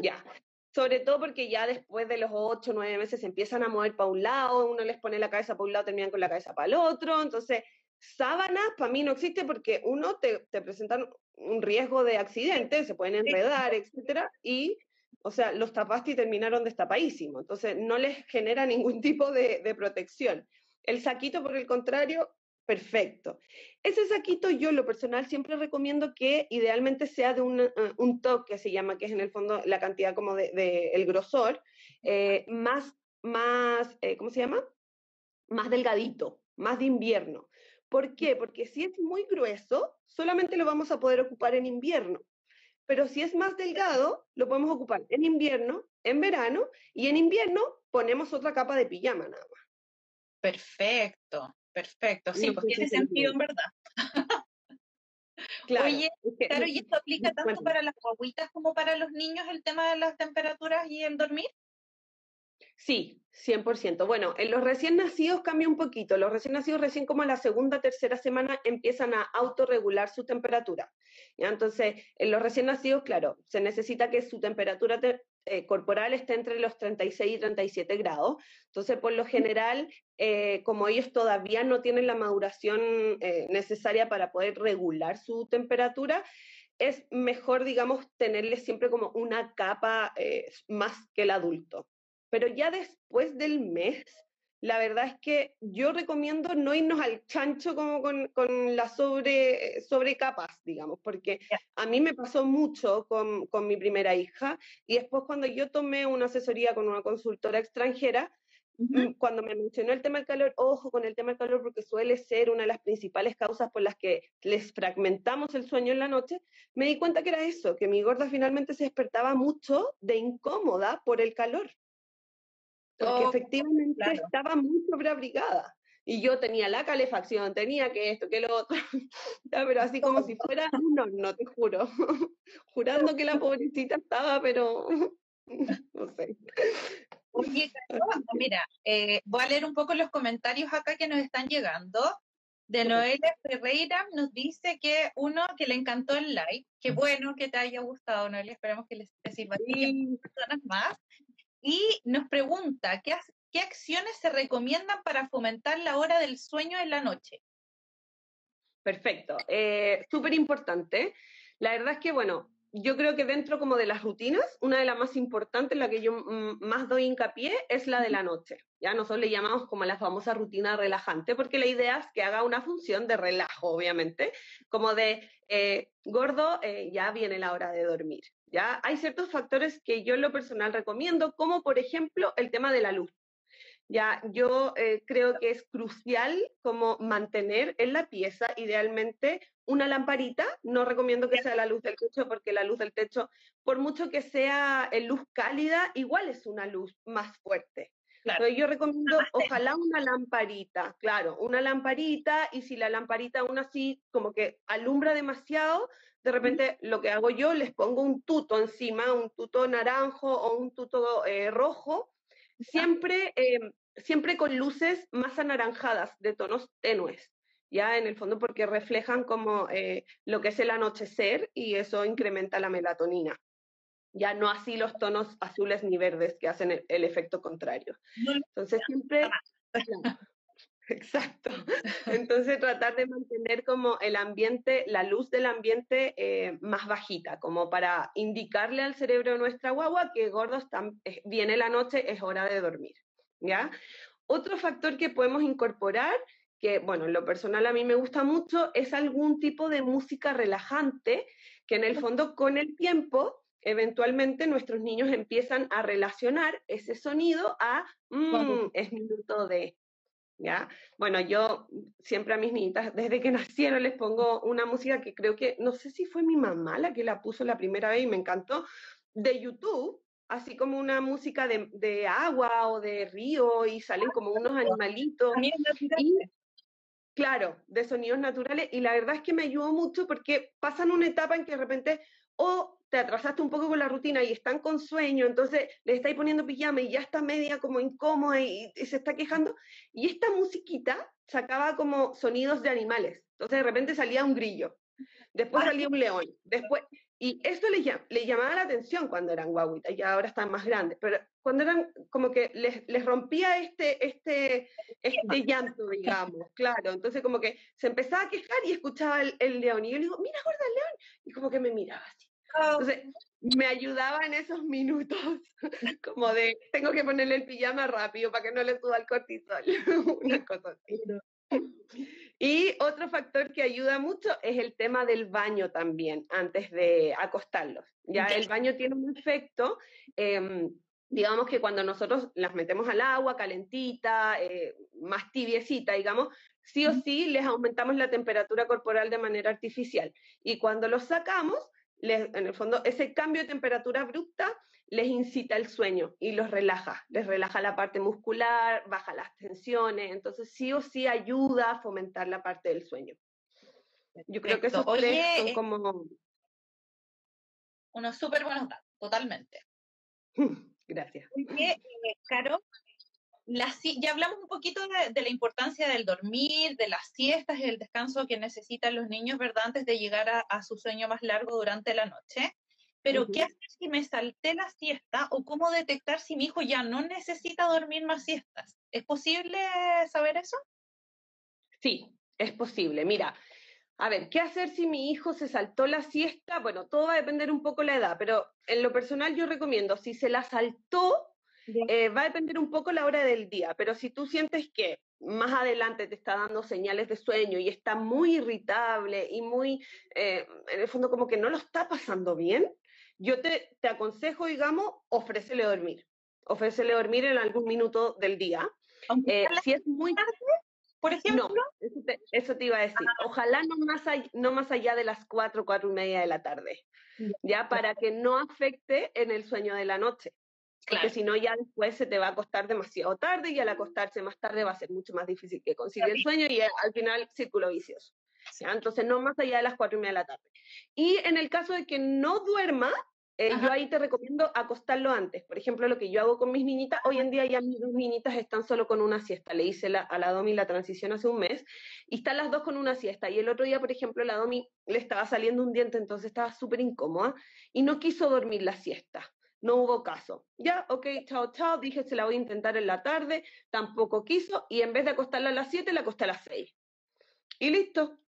Ya. Sobre todo porque ya después de los ocho, nueve meses se empiezan a mover para un lado, uno les pone la cabeza para un lado, terminan con la cabeza para el otro. Entonces, sábanas para mí no existe porque uno te, te presentan un riesgo de accidente, se pueden enredar, etcétera, y o sea, los tapaste y terminaron destapadísimos, entonces no les genera ningún tipo de, protección. El saquito, por el contrario, perfecto. Ese saquito yo, lo personal, siempre recomiendo que idealmente sea de un, uh, toque, se llama, que es en el fondo la cantidad como de, el grosor, eh, más, más eh, ¿cómo se llama? Más delgadito, más de invierno. ¿Por qué? Porque si es muy grueso, solamente lo vamos a poder ocupar en invierno pero si es más delgado, lo podemos ocupar en invierno, en verano, y en invierno ponemos otra capa de pijama nada más. Perfecto, perfecto. Sí, pues tiene sentido en verdad. Claro, Oye, claro, ¿y esto aplica tanto para las guaguitas como para los niños el tema de las temperaturas y el dormir? Sí, 100%. Bueno, en los recién nacidos cambia un poquito. Los recién nacidos recién como a la segunda, tercera semana empiezan a autorregular su temperatura. ¿ya? Entonces, en los recién nacidos, claro, se necesita que su temperatura eh, corporal esté entre los 36 y 37 grados. Entonces, por lo general, eh, como ellos todavía no tienen la maduración eh, necesaria para poder regular su temperatura, es mejor, digamos, tenerles siempre como una capa más que el adulto. Pero ya después del mes, la verdad es que yo recomiendo no irnos al chancho como con, con las sobre, sobre capas, digamos, porque a mí me pasó mucho con, con mi primera hija y después cuando yo tomé una asesoría con una consultora extranjera, mm, Cuando me mencionó el tema del calor, ojo con el tema del calor porque suele ser una de las principales causas por las que les fragmentamos el sueño en la noche, me di cuenta que era eso, que mi gorda finalmente se despertaba mucho de incómoda por el calor porque oh, efectivamente estaba muy sobreabrigada. Y yo tenía la calefacción, tenía que esto, que lo otro, pero así como si fuera no, no te juro, jurando que la pobrecita estaba, pero no sé. Oye, mira, eh, voy a leer un poco los comentarios acá que nos están llegando. De Noelia Ferreira nos dice que uno que le encantó el live, que bueno que te haya gustado, Noelia, esperamos que les sirva a personas más. Y nos pregunta, ¿qué, ¿qué acciones se recomiendan para fomentar la hora del sueño en la noche? Perfecto, eh, súper importante. La verdad es que, bueno, yo creo que dentro como de las rutinas, una de las más importantes, la que yo más doy hincapié, es la de la noche. Ya nosotros le llamamos como la famosa rutina relajante, porque la idea es que haga una función de relajo, obviamente, como de eh, gordo, eh, ya viene la hora de dormir. ¿Ya? Hay ciertos factores que yo en lo personal recomiendo, como por ejemplo el tema de la luz. Ya, yo eh, creo que es crucial como mantener en la pieza idealmente una lamparita. No recomiendo que sea la luz del techo porque la luz del techo, por mucho que sea en luz cálida, igual es una luz más fuerte. Claro. yo recomiendo, ojalá una lamparita, claro, una lamparita y si la lamparita aún así como que alumbra demasiado, de repente lo que hago yo, les pongo un tuto encima, un tuto naranjo o un tuto eh, rojo, siempre, em, siempre con luces más anaranjadas, de tonos tenues. ya en el fondo porque reflejan como eh, lo que es el anochecer y eso incrementa la melatonina. Ya no así los tonos azules ni verdes que hacen el, efecto contrario. Entonces siempre... Exacto. Entonces tratar de mantener como el ambiente, la luz del ambiente eh, más bajita, como para indicarle al cerebro de nuestra guagua que gordos eh, viene la noche, es hora de dormir. ¿ya? Otro factor que podemos incorporar que, bueno, en lo personal a mí me gusta mucho, es algún tipo de música relajante que en el fondo con el tiempo, eventualmente nuestros niños empiezan a relacionar ese sonido a, mmm, es minuto de, ¿ya? Bueno, yo siempre a mis niñitas, desde que nacieron, les pongo una música que creo que, no sé si fue mi mamá la que la puso la primera vez y me encantó, de YouTube, así como una música de, de agua o de río y salen como unos animalitos. Y, Claro, de sonidos naturales y la verdad es que me ayudó mucho porque pasan una etapa en que de repente o te atrasaste un poco con la rutina y están con sueño, entonces le estáis poniendo pijama y ya está media como incómoda y, se está quejando. Y esta musiquita sacaba como sonidos de animales. Entonces de repente salía un grillo, después salía un león, después... Y esto les, le llamaba la atención cuando eran guaguitas, ya ahora están más grandes, pero cuando eran como que les, les rompía este, este, este llanto, digamos, claro. Entonces como que se empezaba a quejar y escuchaba el, el león y yo le digo, mira, gorda, el león. Y como que me miraba así. Entonces me ayudaba en esos minutos, como de, tengo que ponerle el pijama rápido para que no le suba el cortisol, una cosa así. Y otro factor que ayuda mucho es el tema del baño también, antes de acostarlos. Ya el baño tiene un efecto, em, digamos que cuando nosotros las metemos al agua calentita, eh, más tibiecita, digamos, sí o sí les aumentamos la temperatura corporal de manera artificial. Y cuando los sacamos, en el fondo, ese cambio de temperatura abrupta les incita el sueño y los relaja, les relaja la parte muscular, baja las tensiones, entonces sí o sí ayuda a fomentar la parte del sueño. Yo creo que esos tres son eh como... Unos súper buenos datos, totalmente. Gracias. Oye, eh, Ya hablamos un poquito de, la importancia del dormir, de las siestas y el descanso que necesitan los niños, ¿verdad? Antes de llegar a, su sueño más largo durante la noche. Pero, ¿qué hacer si me salté la siesta o cómo detectar si mi hijo ya no necesita dormir más siestas? ¿Es posible saber eso? Sí, es posible. Mira, a ver, ¿qué hacer si mi hijo se saltó la siesta? Bueno, todo va a depender un poco la edad, pero en lo personal yo recomiendo, si se la saltó, eh, va a depender un poco la hora del día, pero si tú sientes que más adelante te está dando señales de sueño y está muy irritable y muy, eh, en el fondo como que no lo está pasando bien, yo te, te aconsejo, digamos, ofrécele dormir. Ofrécele dormir en algún minuto del día. Eh, si es muy tarde, por ejemplo. No, eso te, iba a decir. Ah. Ojalá no más, allá, no más allá de las cuatro, cuatro y media de la tarde. Ya, para que no afecte en el sueño de la noche. Porque si no, ya después se te va a acostar demasiado tarde y al acostarse más tarde va a ser mucho más difícil que conseguir el sueño y al final círculo vicioso. Entonces, no más allá de las cuatro y media de la tarde. Y en el caso de que no duerma, eh, yo ahí te recomiendo acostarlo antes. Por ejemplo, lo que yo hago con mis niñitas, hoy en día ya mis dos niñitas están solo con una siesta. Le hice a la Domi la transición hace un mes y están las dos con una siesta. Y el otro día, por ejemplo, la Domi le estaba saliendo un diente, entonces estaba súper incómoda y no quiso dormir la siesta. No hubo caso. Ya, ok, chao, chao. Dije, se la voy a intentar en la tarde. Tampoco quiso. Y en vez de acostarla a las 7, la acosté a las 6. Y listo.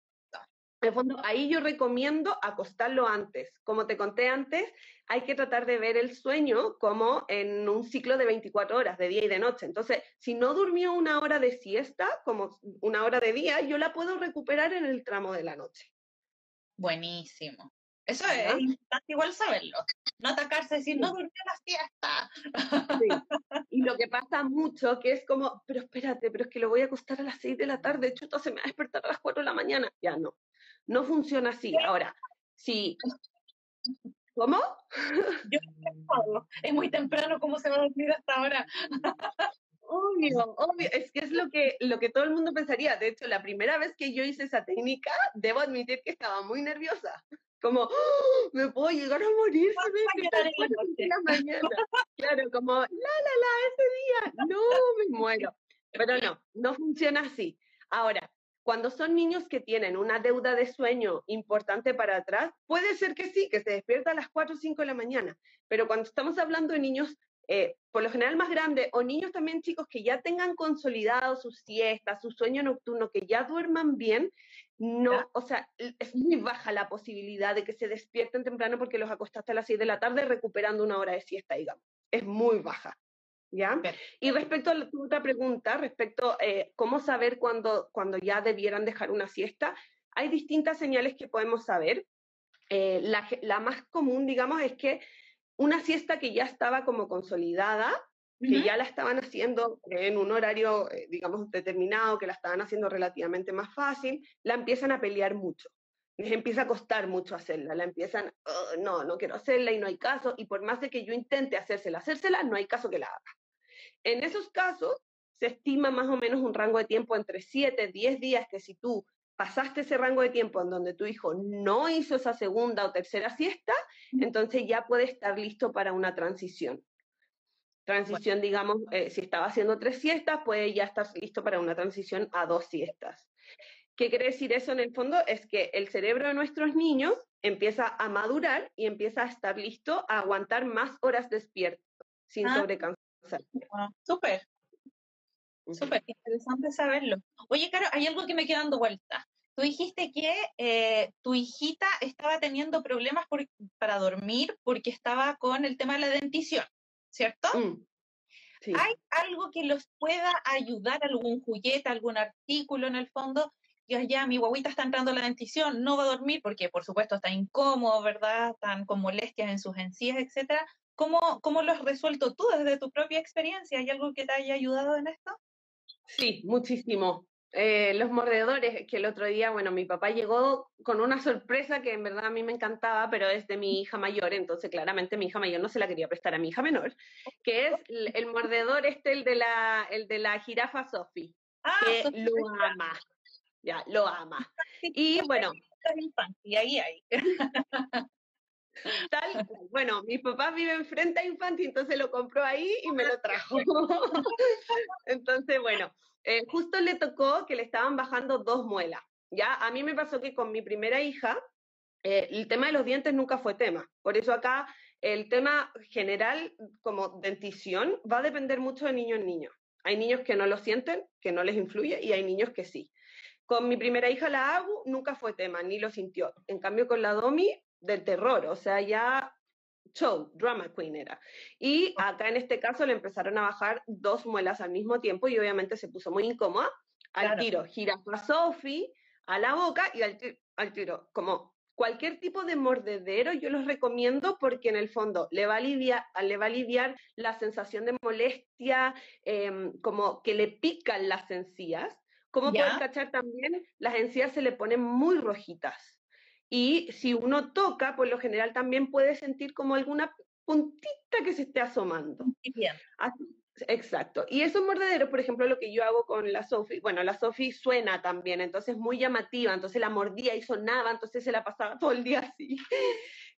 En el fondo, ahí yo recomiendo acostarlo antes. Como te conté antes, hay que tratar de ver el sueño como en un ciclo de 24 horas, de día y de noche. Entonces, si no durmió una hora de siesta, como una hora de día, yo la puedo recuperar en el tramo de la noche. Buenísimo. Eso es importante igual saberlo. No atacarse, decir, no durmió la siesta. Y lo que pasa mucho, que es como, pero espérate, pero es que lo voy a acostar a las 6 de la tarde, chuta, se me va a despertar a las 4 de la mañana. Ya no. No funciona así. Ahora, si... ¿Cómo? Yo es muy temprano, ¿cómo se va a dormir hasta ahora? Obvio, obvio, es que es lo que, lo que todo el mundo pensaría. De hecho, la primera vez que yo hice esa técnica, debo admitir que estaba muy nerviosa. Como, ¡Oh! me puedo llegar a morir en la mañana. Claro, como, la, la, la, ese día, no, me muero. Pero no, no funciona así. Ahora, Cuando son niños que tienen una deuda de sueño importante para atrás, puede ser que sí, que se despierta a las 4 o 5 de la mañana, pero cuando estamos hablando de niños eh, por lo general más grandes, o niños también chicos que ya tengan consolidado sus siestas, su sueño nocturno, que ya duerman bien, no, o sea, es muy baja la posibilidad de que se despierten temprano porque los acostaste a las 6 de la tarde recuperando una hora de siesta, digamos. Es muy baja. ¿Ya? Y respecto a la otra pregunta, respecto a eh, cómo saber cuando, cuando ya debieran dejar una siesta, hay distintas señales que podemos saber. Eh, la, la, más común, digamos, es que una siesta que ya estaba como consolidada, que ya la estaban haciendo en un horario, eh, digamos, determinado, que la estaban haciendo relativamente más fácil, la empiezan a pelear mucho. Les empieza a costar mucho hacerla, la empiezan, oh, no, no quiero hacerla y no hay caso, y por más de que yo intente hacérsela, hacérsela, no hay caso que la haga. En esos casos, se estima más o menos un rango de tiempo entre 7, 10 días que si tú pasaste ese rango de tiempo en donde tu hijo no hizo esa segunda o tercera siesta, entonces ya puede estar listo para una transición. Transición, digamos, eh, si estaba haciendo tres siestas, puede ya estar listo para una transición a dos siestas. ¿Qué quiere decir eso en el fondo? Es que el cerebro de nuestros niños empieza a madurar y empieza a estar listo a aguantar más horas despierto sin ah. sobrecansar. súper, Súper interesante saberlo. Oye, Caro, hay algo que me queda dando vuelta. Tú dijiste que eh, tu hijita estaba teniendo problemas para dormir porque estaba con el tema de la dentición, ¿cierto? Mm, ¿Hay algo que los pueda ayudar, algún juguete, algún artículo en el fondo? Ya, ya, mi guaguita está entrando a la dentición, no va a dormir porque, por supuesto, está incómodo, ¿verdad? Están con molestias en sus encías, etcétera. ¿Cómo, ¿Cómo lo has resuelto tú desde tu propia experiencia? ¿Hay algo que te haya ayudado en esto? Sí, muchísimo. Eh, los mordedores, que el otro día, bueno, mi papá llegó con una sorpresa que en verdad a mí me encantaba, pero es de mi hija mayor, entonces claramente mi hija mayor no se la quería prestar a mi hija menor, que es el, mordedor este, el de la, el de la jirafa Sophie, ah, que lo ama, ya, lo ama. Y bueno. Y ahí, ahí. Tal, bueno, mi papá vive enfrente a Infanti, entonces lo compró ahí y me lo trajo. entonces, bueno, eh, justo le tocó que le estaban bajando dos muelas. Ya, a mí me pasó que con mi primera hija, eh, el tema de los dientes nunca fue tema. Por eso acá el tema general, como dentición, va a depender mucho de niño en niño. Hay niños que no lo sienten, que no les influye, y hay niños que sí. Con mi primera hija, la Agu, nunca fue tema, ni lo sintió. En cambio, con la Domi, del terror, o sea, ya show, drama queen era. Y acá en este caso le empezaron a bajar dos muelas al mismo tiempo y obviamente se puso muy incómoda. Al tiro, gira a Sophie, a la boca y al, al tiro, como cualquier tipo de mordedero yo los recomiendo porque en el fondo le va a aliviar, le va a aliviar la sensación de molestia, em, como que le pican las encías. Como puedes cachar también, las encías se le ponen muy rojitas. Y si uno toca, por lo general también puede sentir como alguna puntita que se esté asomando. Bien. exacto. Y esos mordederos, por ejemplo, lo que yo hago con la Sophie, bueno, la Sophie suena también, entonces muy llamativa, entonces la mordía y sonaba, entonces se la pasaba todo el día así.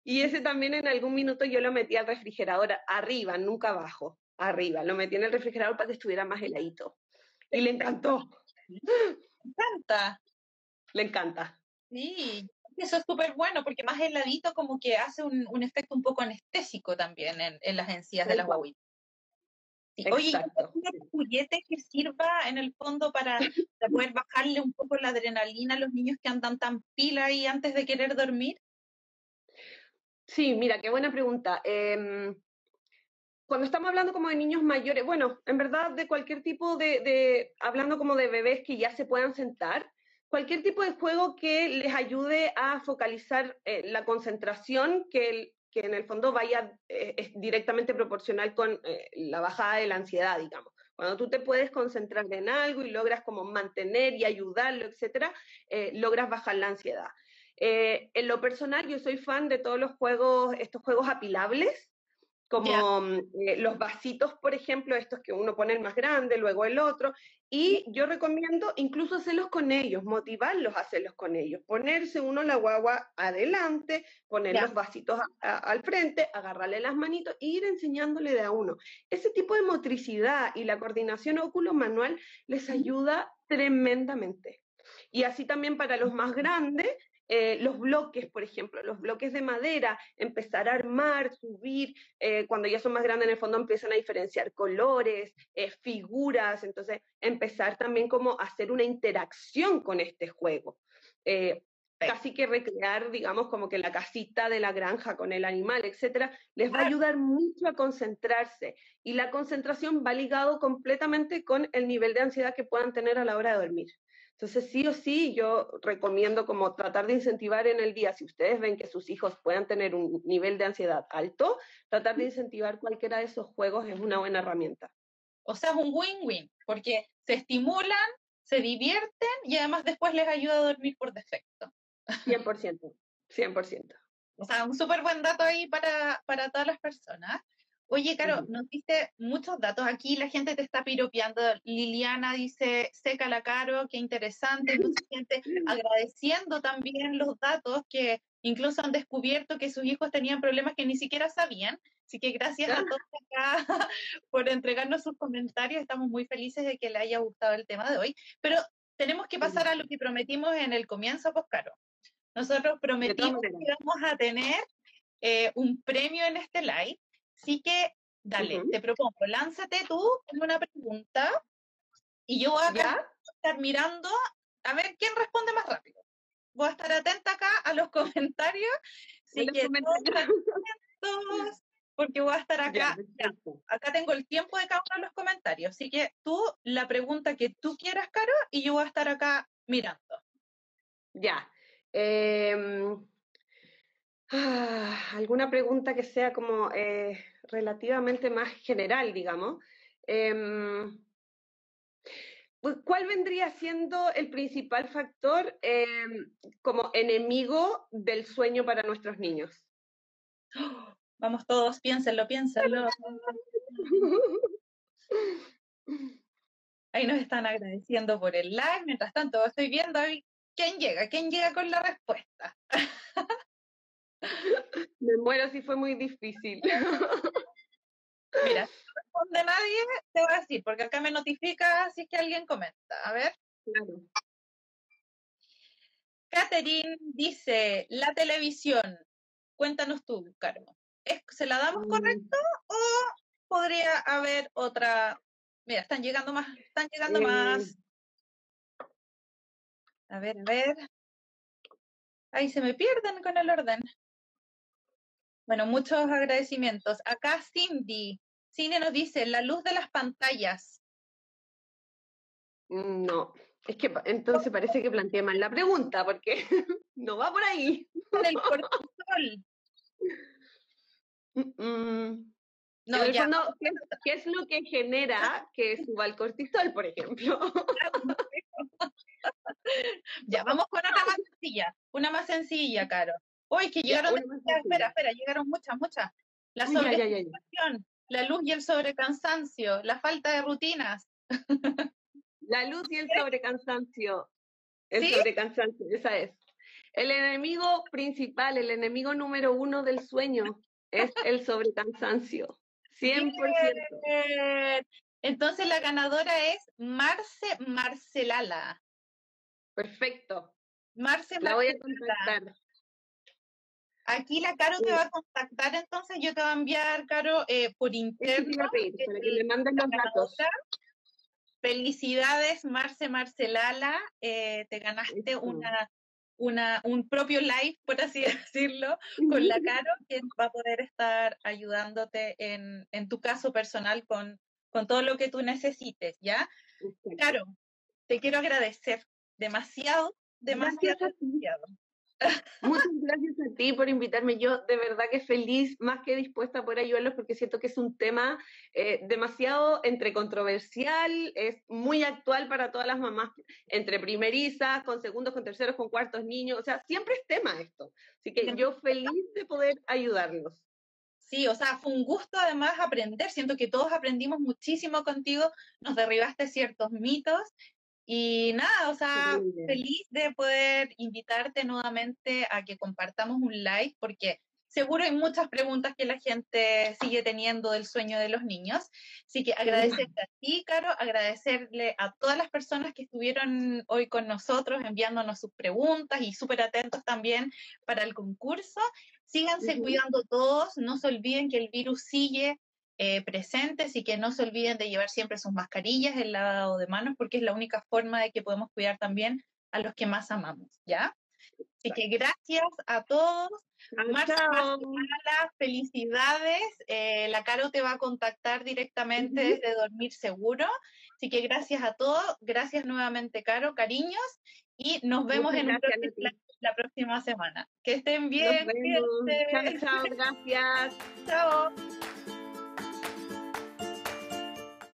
Y ese también en algún minuto yo lo metí al refrigerador arriba, nunca abajo, arriba. Lo metí en el refrigerador para que estuviera más heladito. Y le encantó. Le encanta. Le encanta. Sí, eso es súper bueno porque más heladito como que hace un, un, efecto un poco anestésico también en, en las encías de las guaguitas. Oye, ¿un juguete que sirva en el fondo para, poder bajarle un poco la adrenalina a los niños que andan tan pila ahí antes de querer dormir? Sí, mira, qué buena pregunta. Eh, cuando estamos hablando como de niños mayores, bueno, en verdad de cualquier tipo de, de, hablando como de bebés que ya se puedan sentar, cualquier tipo de juego que les ayude a focalizar eh, la concentración, que, en el fondo vaya eh, es directamente proporcional con eh, la bajada de la ansiedad, digamos. Cuando tú te puedes concentrar en algo y logras como mantener y ayudarlo, etcétera, logras bajar la ansiedad. en lo personal, yo soy fan de todos los juegos, estos juegos apilables, como mm, eh, los vasitos, por ejemplo, estos que uno pone el más grande, luego el otro, y yo recomiendo incluso hacerlos con ellos, motivarlos a hacerlos con ellos, ponerse uno la guagua adelante, poner los vasitos al frente, agarrarle las manitos e ir enseñándole de a uno. Ese tipo de motricidad y la coordinación óculo-manual les ayuda tremendamente. Y así también para los más grandes, eh, los bloques, por ejemplo, los bloques de madera, empezar a armar, subir, eh, cuando ya son más grandes en el fondo empiezan a diferenciar colores, eh, figuras, entonces empezar también como a hacer una interacción con este juego. Casi que recrear, digamos, como que la casita de la granja con el animal, etcétera, les va a ayudar mucho a concentrarse. Y la concentración va ligado completamente con el nivel de ansiedad que puedan tener a la hora de dormir. Entonces, sí o sí, yo recomiendo como tratar de incentivar en el día, si ustedes ven que sus hijos puedan tener un nivel de ansiedad alto, tratar de incentivar cualquiera de esos juegos es una buena herramienta. O sea, es un win-win, porque se estimulan, se divierten y además después les ayuda a dormir por defecto. 100%, 100%. O sea, un súper buen dato ahí para, para todas las personas. Oye, Caro, nos diste muchos datos. Aquí la gente te está piropeando. Liliana dice, seca la Caro, qué interesante. Mucha gente agradeciendo también los datos que incluso han descubierto que sus hijos tenían problemas que ni siquiera sabían. Así que gracias a todos acá por entregarnos sus comentarios. Estamos muy felices de que le haya gustado el tema de hoy. Pero tenemos que pasar a lo que prometimos en el comienzo, pues, Caro. Nosotros prometimos que íbamos a tener eh, un premio en este live Así que, dale, te propongo, lánzate tú en una pregunta y yo voy a estar mirando a ver quién responde más rápido. Voy a estar atenta acá a los comentarios. Así que todos, porque voy a estar acá. acá tengo el tiempo de cada uno de los comentarios. Así que tú, la pregunta que tú quieras, Caro, y yo voy a estar acá mirando. Ya. Eh, Ah, alguna pregunta que sea como eh, relativamente más general, digamos. Pues, ¿Cuál vendría siendo el principal factor em, como enemigo del sueño para nuestros niños? Vamos todos, piénsenlo, piénsenlo. Ahí nos están agradeciendo por el live. Mientras tanto, estoy viendo quién llega, quién llega con la respuesta. Me muero si fue muy difícil. Mira, si no responde nadie, te voy a decir, porque acá me notifica si es que alguien comenta. A ver. Claro. Catherine dice, la televisión. Cuéntanos tú, Carmo. ¿Se la damos mm. correcto o podría haber otra? Mira, están llegando más, están llegando más. Eh. A ver, a ver. Ahí se me pierden con el orden. Bueno, muchos agradecimientos. Acá Cindy. Cindy nos dice, la luz de las pantallas. No, es que entonces parece que planteé mal la pregunta, porque no va por ahí. El cortisol. No, ya. ¿qué, es lo que genera que suba el cortisol, por ejemplo? ya, vamos con otra más sencilla. Una más sencilla, Caro. Uy, que llegaron, espera, espera, llegaron muchas, muchas. La sobrecansación, la luz y el sobrecansancio, la falta de rutinas. La luz y el sobrecansancio. El sobrecansancio, esa es. El enemigo principal, el enemigo número uno del sueño es el sobrecansancio. 100%. Entonces la ganadora es Marce Marcelala. Perfecto. Marce La voy a contactar. Aquí la Caro te va a contactar, entonces yo te voy a enviar, Caro, eh, por interno. para que le manden los datos. Felicidades, Marce Marcelala. Eh, te ganaste una, una, un propio live, por así decirlo, con la Caro, que va a poder estar ayudándote en, en tu caso personal con, con todo lo que tú necesites, ¿ya? Caro, te quiero agradecer demasiado, demasiado, demasiado. Muchas gracias a ti por invitarme. Yo de verdad que feliz, más que dispuesta a poder ayudarlos porque siento que es un tema eh, demasiado entre controversial, es muy actual para todas las mamás, entre primerizas, con segundos, con terceros, con cuartos niños, o sea, siempre es tema esto. Así que yo feliz de poder ayudarlos. Sí, o sea, fue un gusto además aprender. Siento que todos aprendimos muchísimo contigo, nos derribaste ciertos mitos y nada, o sea, feliz de poder invitarte nuevamente a que compartamos un live, porque seguro hay muchas preguntas que la gente sigue teniendo del sueño de los niños. Así que agradecerte a ti, Caro, agradecerle a todas las personas que estuvieron hoy con nosotros enviándonos sus preguntas y súper atentos también para el concurso. Síganse cuidando todos, no se olviden que el virus sigue eh, presentes y que no se olviden de llevar siempre sus mascarillas, el lavado de manos, porque es la única forma de que podemos cuidar también a los que más amamos, ¿ya? Así que gracias a todos. Marta, felicidades. Eh, la Caro te va a contactar directamente desde Dormir Seguro. Así que gracias a todos. Gracias nuevamente, Caro. Cariños. Y nos vemos en la próxima semana. Que estén bien. Chao, chao. Gracias. Chao.